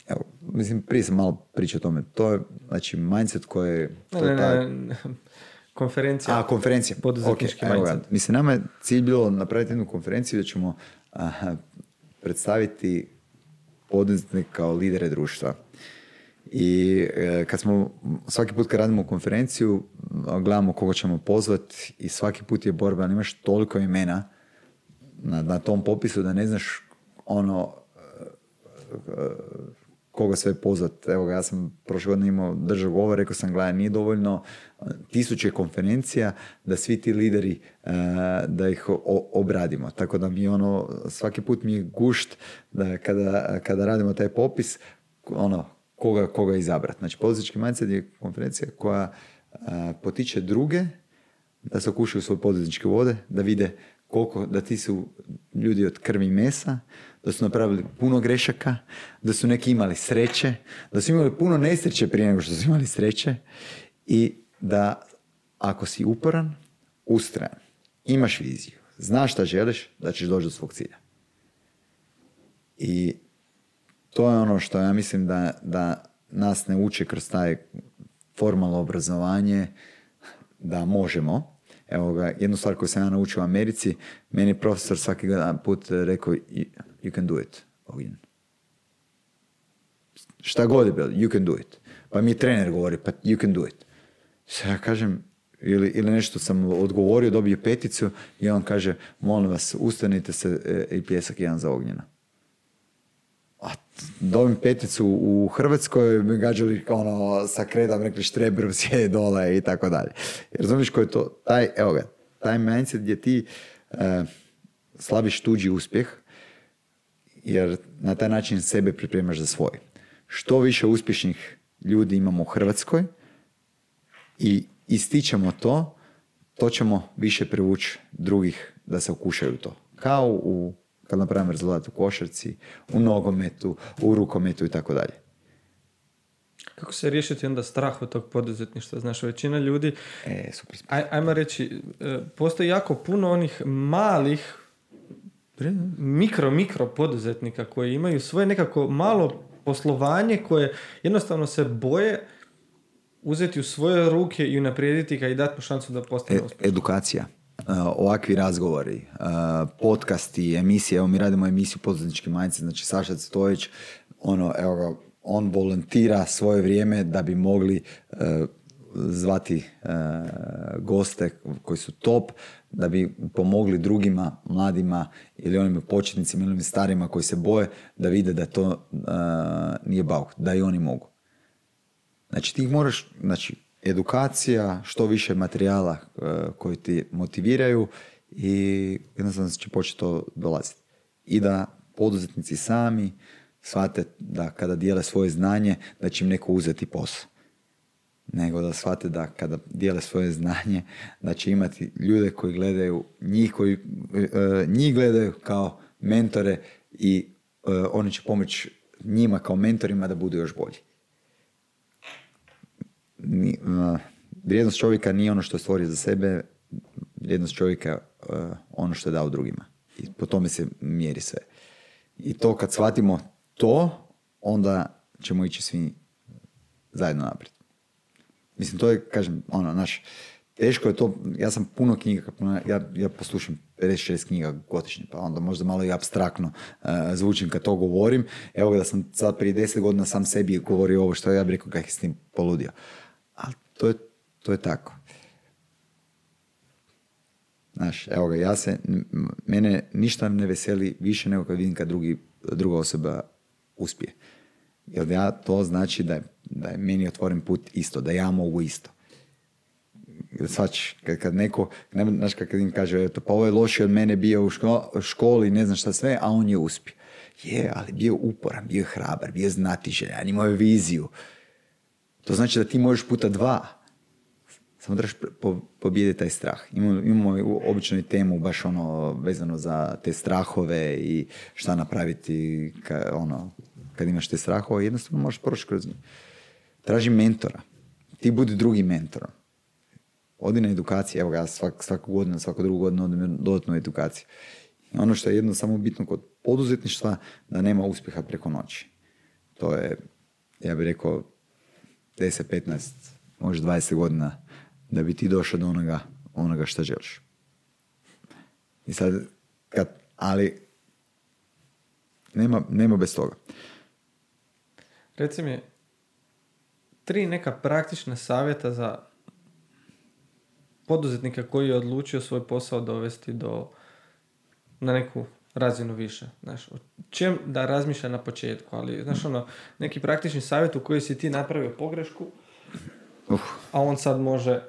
Evo, mislim, prije sam malo pričao o tome. To je, znači, mindset koji je... Ne, ne, ne, ne, konferencija. A, konferencija. Poduzetnički okay, mindset. mislim, nama je cilj bilo napraviti jednu konferenciju da ćemo aha, predstaviti poduzetnik kao lidere društva. I e, kad smo, svaki put kad radimo konferenciju, gledamo koga ćemo pozvati i svaki put je borba, imaš toliko imena na, na tom popisu da ne znaš ono e, koga sve pozvat. Evo ja sam prošle godine imao držao govor, rekao sam, gledaj, nije dovoljno tisuće konferencija da svi ti lideri e, da ih obradimo. Tako da mi ono, svaki put mi je gušt da kada, kada radimo taj popis, ono, koga, koga izabrati. Znači, poduzetnički mindset je konferencija koja potiče druge da se okušaju svoje poduzetničke vode, da vide koliko, da ti su ljudi od krvi mesa, da su napravili puno grešaka, da su neki imali sreće, da su imali puno nesreće prije nego što su imali sreće i da ako si uporan, ustrajan, imaš viziju, znaš šta želiš, da ćeš doći do svog cilja. I to je ono što ja mislim da, da nas ne uče kroz taj formalno obrazovanje da možemo. Evo ga, jednu stvar koju sam ja naučio u Americi, meni je profesor svaki put rekao you can do it, Ognjen. Šta god je bilo, you can do it. Pa mi trener govori, pa you can do it. Sad ja kažem, ili, ili nešto sam odgovorio, dobio peticu i on kaže, molim vas, ustanite se e, i pljesak jedan za Ognjena dobim peticu u Hrvatskoj, mi gađali ono, sa kredom, rekli štreber, sjede dole i tako dalje. Razumiješ koji je to, taj, evo ga, taj mindset gdje ti e, slabiš tuđi uspjeh, jer na taj način sebe pripremaš za svoj. Što više uspješnih ljudi imamo u Hrvatskoj i ističemo to, to ćemo više privući drugih da se okušaju to. Kao u kad napravim rezultat u košarci, u nogometu, u rukometu i tako dalje. Kako se riješiti onda strah od tog poduzetništva? Znaš, većina ljudi, e, super. Aj, ajmo reći, e, postoji jako puno onih malih mikro, mikro poduzetnika koji imaju svoje nekako malo poslovanje koje jednostavno se boje uzeti u svoje ruke i unaprijediti ga i dati mu šansu da postane e, Edukacija. Uh, ovakvi razgovori, uh, podcasti, emisije, evo mi radimo emisiju Poduzetnički majci, znači Saša Citović, ono, evo ga, on volontira svoje vrijeme da bi mogli uh, zvati goste koji su top, da bi pomogli drugima, mladima ili onim početnicima ili onim starima koji se boje da vide da to nije bauk, da i oni mogu. Znači ti moraš, znači edukacija, što više materijala e, koji ti motiviraju i jednostavno će početi to dolaziti. I da poduzetnici sami shvate da kada dijele svoje znanje, da će im neko uzeti posao. Nego da shvate da kada dijele svoje znanje, da će imati ljude koji gledaju njih, koji e, njih gledaju kao mentore i e, oni će pomoći njima kao mentorima da budu još bolji ni, uh, vrijednost čovjeka nije ono što je stvorio za sebe, vrijednost čovjeka uh, ono što je dao drugima. I po tome se mjeri sve. I to kad shvatimo to, onda ćemo ići svi zajedno naprijed. Mislim, to je, kažem, ono, naš, teško je to, ja sam puno knjiga, ja, ja poslušam 56 knjiga godišnje, pa onda možda malo i abstraktno uh, zvučim kad to govorim. Evo da sam sad prije 10 godina sam sebi govorio ovo što ja bih rekao kako je s tim poludio. To je, to je tako. Znaš, evo ga, ja se, mene ništa ne veseli više nego kad vidim kad drugi, druga osoba uspije. Jer ja, to znači da je, da je meni otvoren put isto, da ja mogu isto. Svač, kad, kad neko, ne, znaš kad im kaže, eto, pa ovo je loši od mene bio u školi, ne znam šta sve, a on je uspio. Je, ali bio uporan, bio hrabar, bio znatiželjan, imao je viziju. To znači da ti možeš puta dva. Samo trebaš po, pobijediti taj strah. Imamo, imamo običnu temu baš ono vezano za te strahove i šta napraviti ka, ono, kad imaš te strahove. Jednostavno možeš proći kroz njih. Traži mentora. Ti budi drugi mentor. Odi na edukaciju. Evo ja svak, svaku godinu, svaku drugu godinu odim dodatnu edukaciju. I ono što je jedno samo bitno kod poduzetništva, da nema uspjeha preko noći. To je, ja bih rekao, 10, 15, možda 20 godina da bi ti došao do onoga, onoga što želiš. I sad, kad, ali nema, nema bez toga. Reci mi, tri neka praktična savjeta za poduzetnika koji je odlučio svoj posao dovesti do na neku razinu više. Znaš, o čem da razmišlja na početku, ali znaš ono, neki praktični savjet u koji si ti napravio pogrešku, uh. a on sad može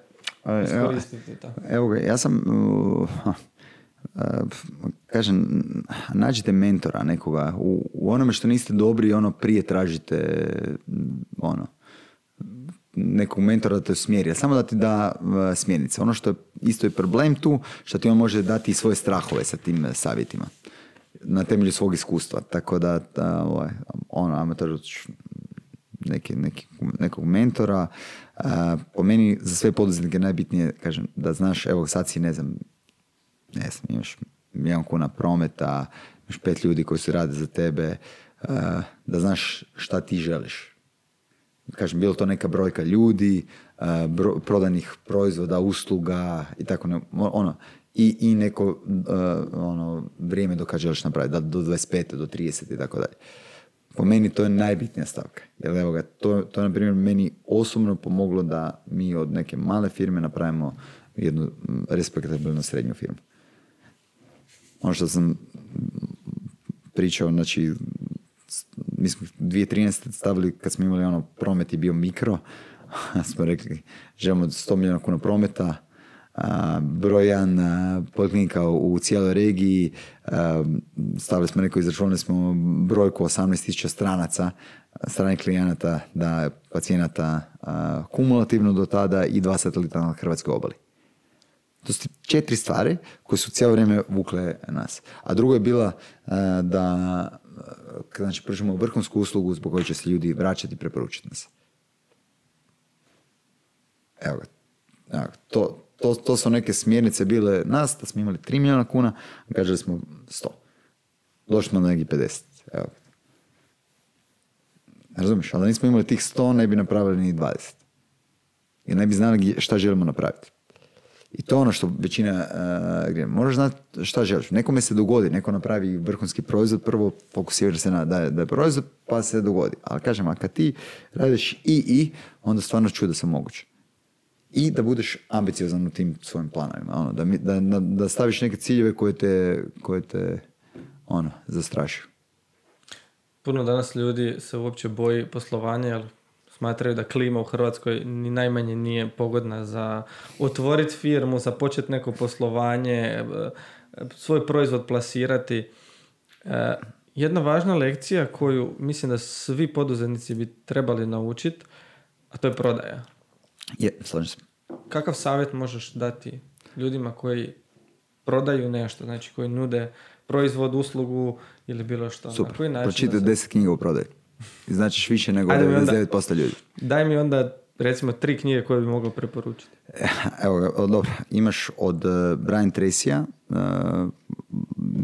iskoristiti to. Evo ga, ja sam uh, kažem, nađite mentora nekoga u, u onome što niste dobri, ono prije tražite ono, nekog mentora da te smjeri, samo da ti da smjernice. Ono što je isto je problem tu, što ti on može dati i svoje strahove sa tim savjetima na temelju svog iskustva. Tako da, da ovaj, ono, amator neki, neki, nekog mentora. po meni za sve poduzetnike najbitnije, kažem, da znaš, evo sad si, ne znam, ne znam, imaš milijon kuna prometa, imaš pet ljudi koji se rade za tebe, da znaš šta ti želiš. Kažem, bilo to neka brojka ljudi, bro, prodanih proizvoda, usluga i tako ne, ono, i, i neko ono, vrijeme dok želiš napraviti, da, do 25. do 30. i tako dalje. Po meni to je najbitnija stavka. Jer evo ga, to, to je na primjer meni osobno pomoglo da mi od neke male firme napravimo jednu respektabilnu srednju firmu ono što sam pričao, znači, mi smo 2013. stavili, kad smo imali ono promet i bio mikro, smo rekli, želimo 100 milijuna kuna prometa, brojan poliklinika u cijeloj regiji, stavili smo neko, izračunali smo brojku 18.000 stranaca, stranih klijenata, da pacijenata kumulativno do tada i dva satelita na Hrvatskoj obali. To su četiri stvari koje su cijelo vrijeme vukle nas. A drugo je bila da znači, pružimo vrhunsku uslugu zbog koje će se ljudi vraćati i preporučiti nas. Evo. Evo, to, to su neke smjernice bile nas, da smo imali 3 milijuna kuna, gađali smo 100. Došli smo na neki 50. Evo. Razumiješ, ali da nismo imali tih 100, ne bi napravili ni 20. Jer ne bi znali šta želimo napraviti. I to je ono što većina uh, Moraš znati šta želiš. Nekome se dogodi, neko napravi vrhunski proizvod, prvo fokusiraš se na da je, da je proizvod, pa se dogodi. Ali kažem, a kad ti radiš i i, onda stvarno čudo se moguće. I da budeš ambiciozan u tim svojim planovima. Ono, da, da, da, staviš neke ciljeve koje te, koje te ono, zastrašuju. Puno danas ljudi se uopće boji poslovanja, jer smatraju da klima u Hrvatskoj ni najmanje nije pogodna za otvoriti firmu, za početi neko poslovanje, e, svoj proizvod plasirati. E, jedna važna lekcija koju mislim da svi poduzetnici bi trebali naučiti, a to je prodaja. Je, slažem se. Kakav savjet možeš dati ljudima koji prodaju nešto, znači koji nude proizvod, uslugu ili bilo što? Super, na koji način? Pročitaj deset knjiga u prodaju. Značiš više nego 99% ljudi. Daj mi onda recimo tri knjige koje bi mogao preporučiti. Evo, dobro, imaš od uh, Brian Tracy-a, uh,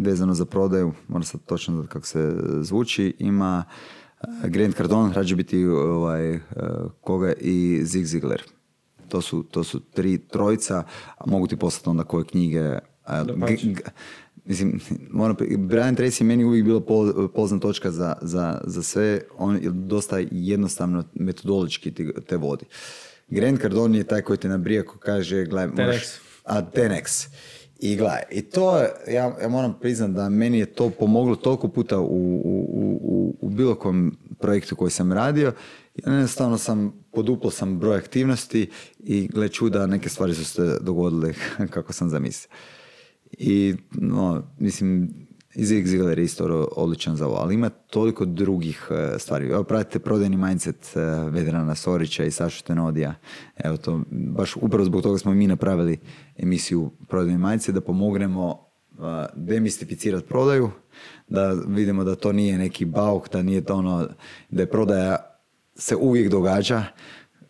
vezano za prodaju, moram sad točno kako se zvuči, ima Grant Cardone, rađe biti ovaj, koga i Zig Ziglar. To su, to su tri trojica, a mogu ti poslati onda koje knjige. mislim, moram, Brian Tracy je meni uvijek bilo pozna točka za, za, za sve. On je dosta jednostavno metodoločki te, vodi. Grant Cardone je taj koji te nabrija ko kaže, gledaj, možeš... A, Tenex. I gledaj, i to, ja, ja moram priznati da meni je to pomoglo toliko puta u, u, u, u bilo kom projektu koji sam radio. Jednostavno sam, poduplo sam broj aktivnosti i gle čuda, neke stvari su se dogodile kako sam zamislio. I, no, mislim, Zig Ziglar je isto odličan za ovo, ali ima toliko drugih e, stvari. Evo, pratite prodajni mindset e, Vedrana Sorića i Saša Tenodija. Evo to, baš upravo zbog toga smo mi napravili emisiju Prodajni mindset, da pomognemo uh, demistificirati prodaju, da vidimo da to nije neki bauk, da nije to ono, da je prodaja se uvijek događa,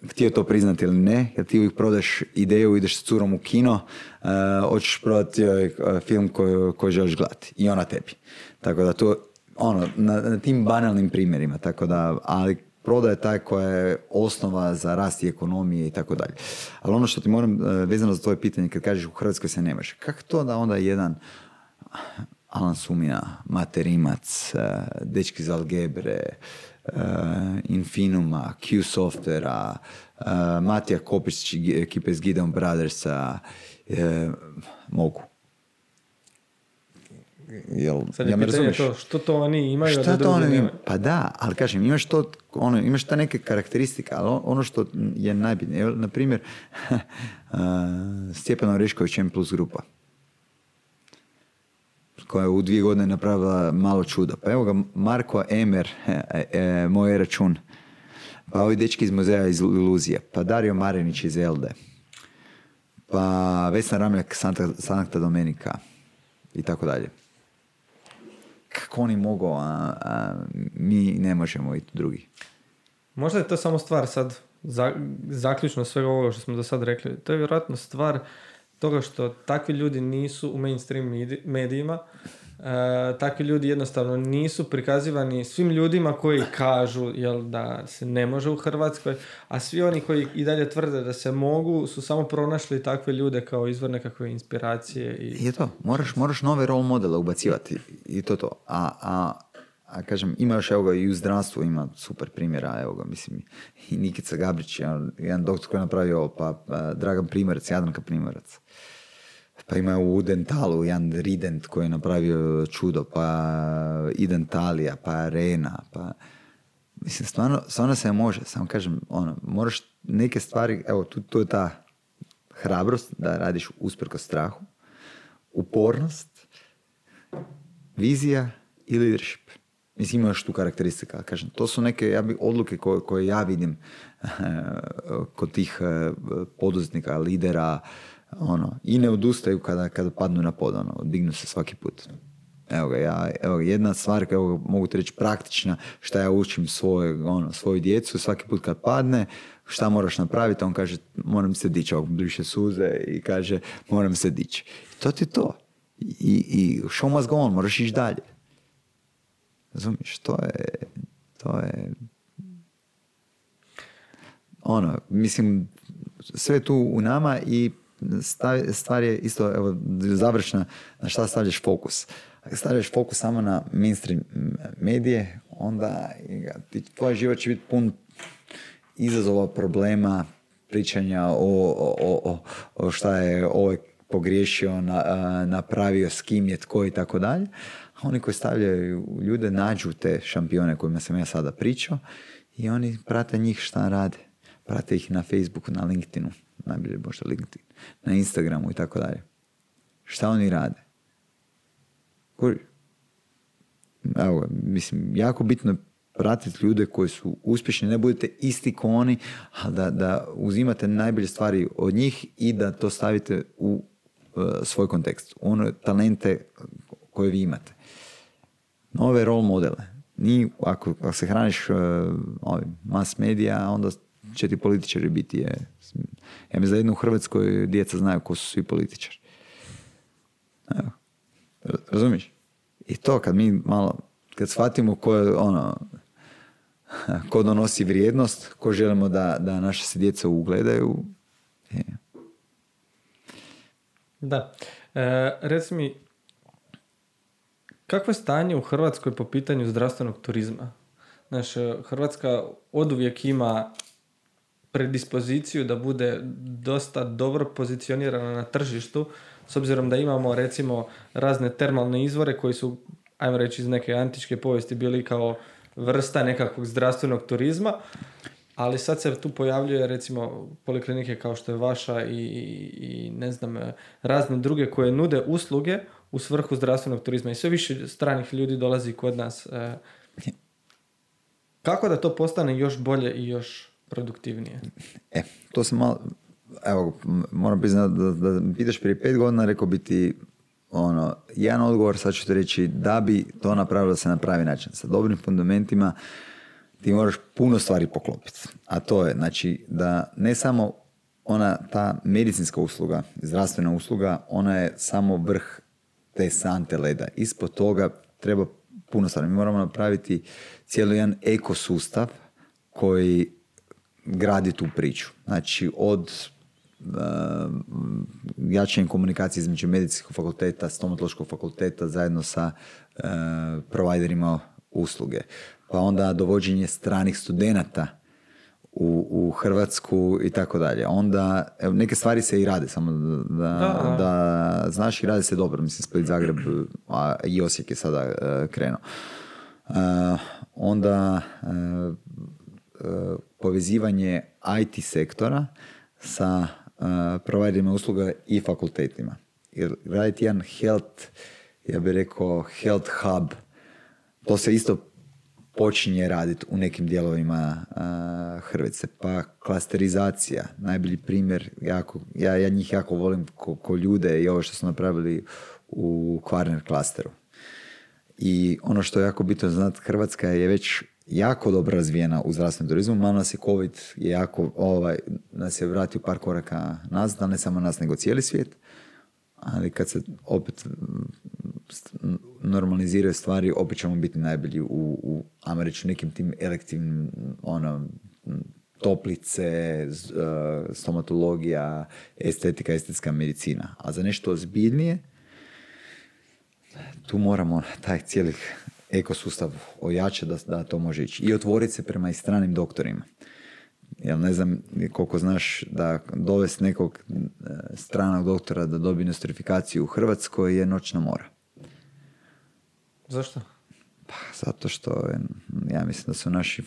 htio to priznati ili ne, jer ti uvijek prodaš ideju, ideš s curom u kino, uh, hoćeš prodati uh, film koji, koji želiš gledati i ona tebi. Tako da to, ono, na, na tim banalnim primjerima, tako da, ali prodaja taj koja je osnova za rast i ekonomije i tako dalje. Ali ono što ti moram, uh, vezano za tvoje pitanje, kad kažeš u Hrvatskoj se nemaš, kako to da onda jedan Alan Sumina, Materimac, dečki iz Algebre, Infinuma, Q Softvera, uh, Matija Kopić, ekipe iz Gideon Brothersa, uh, mogu. Jel, Sad je ja pitanje to, što to oni imaju, šta to oni imaju? Pa da, ali kažem, imaš to, ono, imaš ta neke karakteristike, ali ono što je najbitnije, na primjer, uh, Stjepan Orešković M plus grupa koja je u dvije godine napravila malo čuda. Pa evo ga, Marko Emer, e, e, moj račun. Pa ovi dečki iz muzeja iz Iluzije. Pa Dario Marinić iz Elde. Pa Vesna Ramljak, Santa, Santa Domenika. I tako dalje. Kako oni mogu, a, a mi ne možemo i drugi. Možda je to samo stvar sad, za, zaključno svega ovoga što smo do sad rekli. To je vjerojatno stvar toga što takvi ljudi nisu u mainstream medijima, e, takvi ljudi jednostavno nisu prikazivani svim ljudima koji kažu jel, da se ne može u Hrvatskoj, a svi oni koji i dalje tvrde da se mogu su samo pronašli takve ljude kao izvor nekakve inspiracije. I, je to, moraš, moraš nove role modele ubacivati i to to. A, a, a kažem, ima još evo ga i u zdravstvu ima super primjera, evo ga, mislim, i Nikica Gabrić, jedan doktor koji je napravio, pa, pa Dragan Primarac, Jadranka Primarac pa ima u Dentalu jedan Rident koji je napravio čudo, pa Identalija, pa Arena, pa... Mislim, stvarno, stvarno se može, samo kažem, ono, moraš neke stvari, evo, tu, tu je ta hrabrost da radiš usprko strahu, upornost, vizija i leadership. Mislim, imaš tu karakteristika, kažem, to su neke ja bi, odluke koje, koje ja vidim kod tih eh, poduzetnika, lidera, ono, i ne odustaju kada, kada padnu na pod, ono, dignu se svaki put. Evo ga, ja, evo jedna stvar, evo mogu ti reći praktična, šta ja učim svoje, ono, svoju djecu, svaki put kad padne, šta moraš napraviti, on kaže, moram se dići, ovog bliže suze i kaže, moram se dići. To ti to. I, i show must go on, moraš ići dalje. Razumiješ, to je, to je, ono, mislim, sve tu u nama i stvar je isto evo, završna na šta stavljaš fokus. Ako stavljaš fokus samo na mainstream medije, onda tvoj život će biti pun izazova, problema, pričanja o, o, o, o šta je ovaj pogriješio, na, napravio, s kim je, tko i tako dalje. A oni koji stavljaju ljude nađu te šampione kojima sam ja sada pričao i oni prate njih šta rade. Prate ih na Facebooku, na LinkedInu, najbolje možda LinkedIn na Instagramu i tako dalje. Šta oni rade? Evo, mislim, jako bitno je pratiti ljude koji su uspješni, ne budete isti ko oni, ali da, da uzimate najbolje stvari od njih i da to stavite u uh, svoj kontekst, u one talente koje vi imate. Nove role modele. Ni, ako, ako se hraniš uh, mass medija, onda će ti političari biti je ja mislim da jedno u Hrvatskoj djeca znaju ko su svi političari. Evo. Razumiješ? I to kad mi malo, kad shvatimo ko je ono, ko donosi vrijednost, ko želimo da, da naše se djeca ugledaju. E. Da. E, reci mi, kakvo je stanje u Hrvatskoj po pitanju zdravstvenog turizma? Znaš, Hrvatska oduvijek ima predispoziciju da bude dosta dobro pozicionirana na tržištu, s obzirom da imamo recimo razne termalne izvore koji su, ajmo reći iz neke antičke povijesti, bili kao vrsta nekakvog zdravstvenog turizma, ali sad se tu pojavljuje recimo poliklinike kao što je vaša i, i ne znam, razne druge koje nude usluge u svrhu zdravstvenog turizma i sve više stranih ljudi dolazi kod nas. E, kako da to postane još bolje i još produktivnije? E, to sam malo, evo, moram priznati da, da, pitaš prije pet godina, rekao bi ti ono, jedan odgovor, sad ću ti reći, da bi to napravilo se na pravi način, sa dobrim fundamentima, ti moraš puno stvari poklopiti. A to je, znači, da ne samo ona, ta medicinska usluga, zdravstvena usluga, ona je samo vrh te sante leda. Ispod toga treba puno stvari. Mi moramo napraviti cijeli jedan ekosustav koji gradi tu priču. Znači, od uh, komunikacije između medicinskog fakulteta, stomatološkog fakulteta zajedno sa uh, providerima usluge. Pa onda dovođenje stranih studenata u, u Hrvatsku i tako dalje. Onda, evo, neke stvari se i rade, samo da, da, znaš i rade se dobro. Mislim, Split, Zagreb, a i Osijek je sada uh, krenuo. Uh, onda uh, povezivanje IT sektora sa uh, providerima usluga i fakultetima. Jer raditi jedan health, ja bih rekao health hub, to se isto počinje raditi u nekim dijelovima uh, Hrvatske. Pa klasterizacija, najbolji primjer, jako, ja, ja njih jako volim ko, ko ljude i ovo što su napravili u Kvarner klasteru. I ono što je jako bitno znati, Hrvatska je već jako dobro razvijena u zdravstvenom turizmu, malo nas je COVID je jako, ovaj, nas je vratio par koraka nazad, ne samo nas nego cijeli svijet, ali kad se opet normaliziraju stvari, opet ćemo biti najbolji u, u reći, nekim tim elektivnim ono, toplice, e, stomatologija, estetika, estetska medicina. A za nešto ozbiljnije, tu moramo taj cijeli ekosustav ojača da, da to može ići. I otvoriti se prema i stranim doktorima. Jel ne znam koliko znaš da dovesti nekog e, stranog doktora da dobije nostrifikaciju u Hrvatskoj je noćna mora. Zašto? Pa, zato što ja mislim da su naši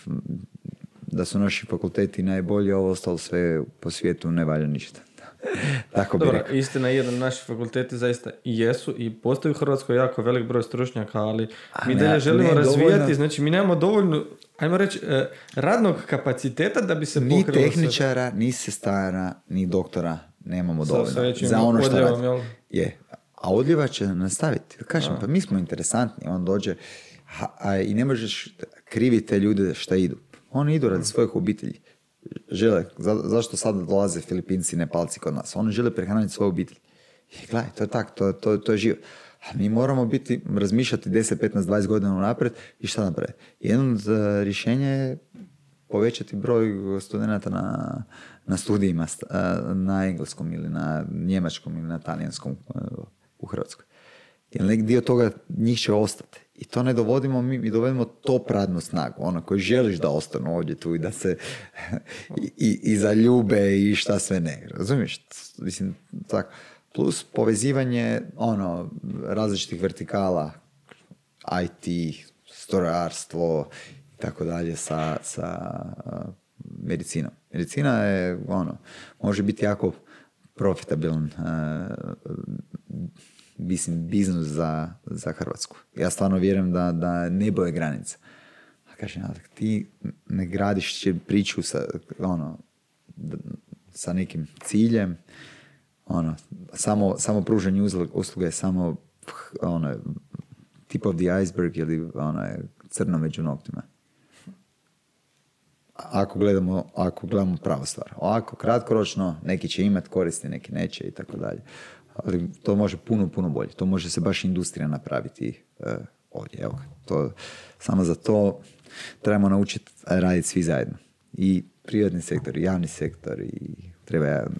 da su naši fakulteti najbolji, a ovo ostalo sve po svijetu ne valja ništa. Tako bi Dobro, istina je da naši fakulteti zaista i jesu i postoji u Hrvatskoj jako velik broj stručnjaka, ali mi dalje želimo razvijati, znači mi nemamo dovoljno, ajmo reći, e, radnog kapaciteta da bi se Ni tehničara, ni sestara, ni doktora nemamo dovoljno. Za ono što radi. Je. A odljeva će nastaviti. Kažem, pa mi smo interesantni. On dođe a, i ne možeš kriviti te ljude šta idu. Oni idu radi svojih obitelji žele, za, zašto sad dolaze Filipinci i Nepalci kod nas? Oni žele prehraniti svoju obitelj. I gledaj, to je tako, to, to, to je život. A mi moramo biti, razmišljati 10, 15, 20 godina unaprijed i šta napraviti. Jedno od e, rješenja je povećati broj studenata na, na studijima e, na engleskom ili na njemačkom ili na talijanskom e, u Hrvatskoj. Jer nek dio toga njih će ostati. I to ne dovodimo mi, mi dovodimo top radnu snagu, ono koji želiš da ostanu ovdje tu i da se i, i zaljube i šta sve ne. Razumiješ? Mislim, tak. Plus povezivanje ono, različitih vertikala, IT, strojarstvo i tako dalje sa, sa medicinom. Medicina je, ono, može biti jako profitabilan mislim, biznis za, za Hrvatsku. Ja stvarno vjerujem da, da nebo je granica. A kažem, ti ne gradiš priču sa, ono, sa nekim ciljem, ono, samo, samo pružanje usluge samo ono, tip of the iceberg ili ono, crno među noktima. Ako gledamo, ako gledamo pravu stvar. Ovako, kratkoročno, neki će imati koristi, neki neće i tako dalje ali to može puno, puno bolje. To može se baš industrija napraviti uh, ovdje. Evo, to, samo za to trebamo naučiti raditi svi zajedno. I privatni sektor, i javni sektor, i treba jedan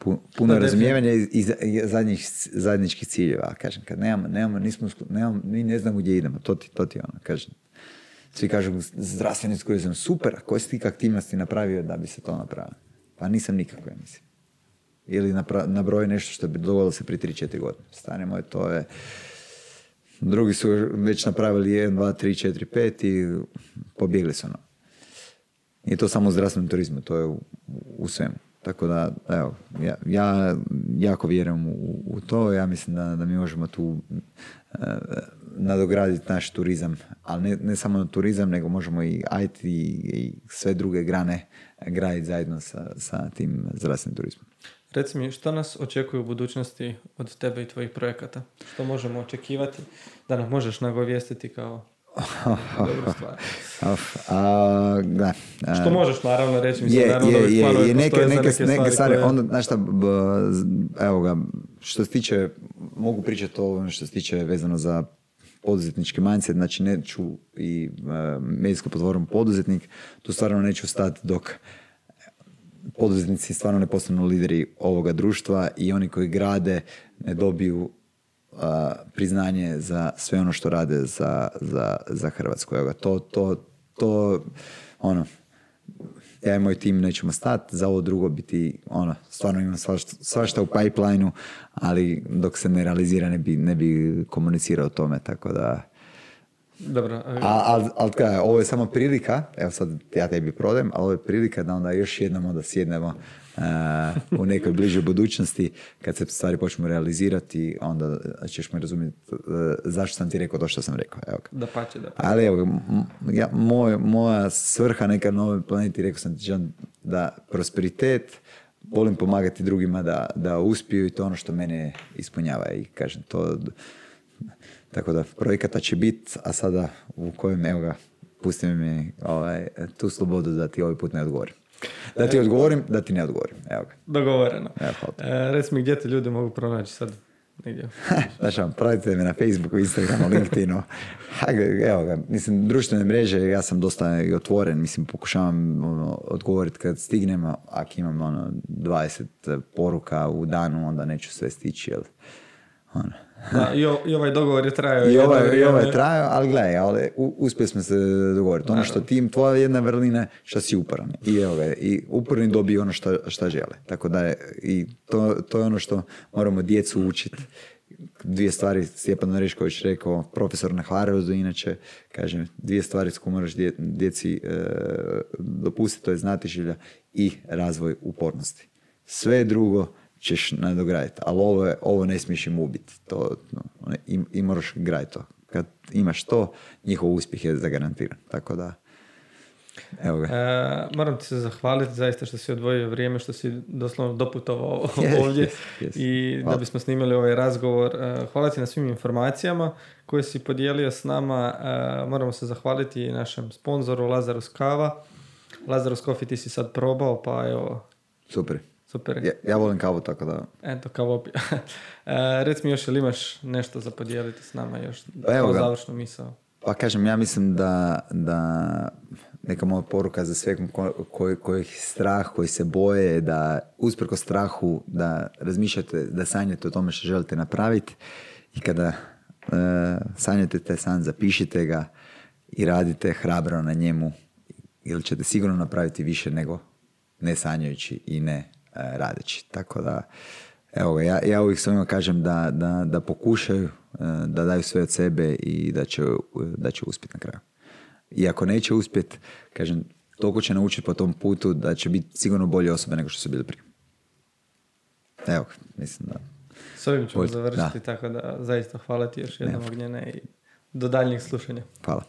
pu- puno Da, razumijevanja i, i za- i zadnjih, zajedničkih ciljeva. Kažem, kad nemamo, nemamo, nismo, nemamo, mi ne znamo gdje idemo, to ti, to ti ono, kažem. Svi kažu zdravstveni turizam, super, a koje si ti aktivnosti napravio da bi se to napravio? Pa nisam nikako, ja mislim. Ili napra- nabroj nešto što bi dogodilo se prije 3-4 godine. Stane moje, to je... Drugi su već napravili 1, 2, 3, 4, 5 i pobjegli su ono. Nije to samo u zdravstvenom turizmu, to je u, u svemu. Tako da, evo, ja, ja jako vjerujem u, u to, ja mislim da, da mi možemo tu e, nadograditi naš turizam, ali ne, ne samo turizam, nego možemo i IT i, i sve druge grane graditi zajedno sa, sa tim zdravstvenim turizmom. Reci mi, što nas očekuje u budućnosti od tebe i tvojih projekata? Što možemo očekivati da nam možeš nagovijestiti kao dobru stvar? A, da, a, Što možeš naravno reći, mislim, je, naravno da je, je, je, neke, neke, neke stvari stvari, koje- onda, znaš šta, b- z- evo ga, što se tiče, mogu pričati o ovome što se tiče vezano za poduzetnički mindset, znači neću i uh, medijsko potvorom poduzetnik, tu stvarno neću stati dok poduzetnici stvarno ne postanu lideri ovoga društva i oni koji grade ne dobiju a, priznanje za sve ono što rade za, za, za Hrvatsku. Evo to, to, to, ono, ja i moj tim nećemo stati, za ovo drugo biti, ono, stvarno imam svašta, svašta u pipelineu, ali dok se ne realizira ne bi, ne bi komunicirao o tome, tako da... Dobro, A, ali al, kaj, ovo je samo prilika, evo sad ja tebi prodajem, ali ovo je prilika da onda još jednom onda sjednemo uh, u nekoj bližoj budućnosti, kad se stvari počnu realizirati, onda ćeš me razumjeti uh, zašto sam ti rekao to što sam rekao. Evo ga. da pače, da Ali evo, m- ja, moj, moja svrha neka na ovoj planeti, rekao sam ti da prosperitet, volim pomagati drugima da, da uspiju i to ono što mene ispunjava i kažem to, tako da projekata će biti, a sada u kojem, evo ga, pusti mi ovaj, tu slobodu da ti ovaj put ne odgovorim. Da ti odgovorim, da ti ne odgovorim. Evo ga. Dogovoreno. Evo, hvala. E, reci mi gdje te ljudi mogu pronaći sad negdje. Znaš, vam, pratite me na Facebooku, Instagramu, LinkedInu. Evo ga, mislim, društvene mreže, ja sam dosta i otvoren, mislim, pokušavam ono, odgovoriti kad stignem, a ako imam ono, 20 poruka u danu, onda neću sve stići, jel? Ono. Da, i, ovaj dogovor je trajao. I ovaj, i ovaj je trajao, ali gledaj, ali uspjeli smo se dogovoriti. Ono što tim, tvoja jedna vrlina, što si uporan. I evo ga, i uporni dobiju ono što, što žele. Tako da je, i to, to je ono što moramo djecu učiti. Dvije stvari, Stjepan Orešković rekao, profesor na Hvarevozu, inače, kaže, dvije stvari s moraš dje- djeci e, dopustiti, to je znatiželja i razvoj upornosti. Sve drugo ćeš nadograditi, ali ovo, je, ovo ne smiješ im ubiti. To, no, i, I moraš graditi to. Kad imaš to, njihov uspjeh je zagarantiran. Tako da, evo ga. E, moram ti se zahvaliti zaista što si odvojio vrijeme, što si doslovno doputovao Yes, ovdje yes, yes. i da Hvala. bismo snimili ovaj razgovor. E, hvala ti na svim informacijama koje si podijelio s nama. E, moramo se zahvaliti i našem sponzoru Lazarus Kava. Lazarus Coffee ti si sad probao, pa evo, Super. Super. Ja, ja volim kavu, tako da... Eto, kao opija. e, reci mi još, ili imaš nešto za podijeliti s nama još Pa evo ga. završnu misao? Pa kažem, ja mislim da, da neka moja poruka za sve ko, koji, kojih strah, koji se boje, da usprko strahu, da razmišljate, da sanjate o tome što želite napraviti i kada e, sanjate taj san, zapišite ga i radite hrabro na njemu ili ćete sigurno napraviti više nego ne sanjajući i ne radeći. Tako da, evo ja, ja uvijek svojima kažem da, da, da pokušaju, e, da daju sve od sebe i da će, da će uspjeti na kraju. I ako neće uspjeti, kažem, toliko će naučiti po tom putu da će biti sigurno bolje osobe nego što su bili prije. Evo, mislim da... S ovim ćemo Bolje, završiti, da. tako da zaista hvala ti još jednom. Ognjene i do daljnjeg slušanja. Hvala.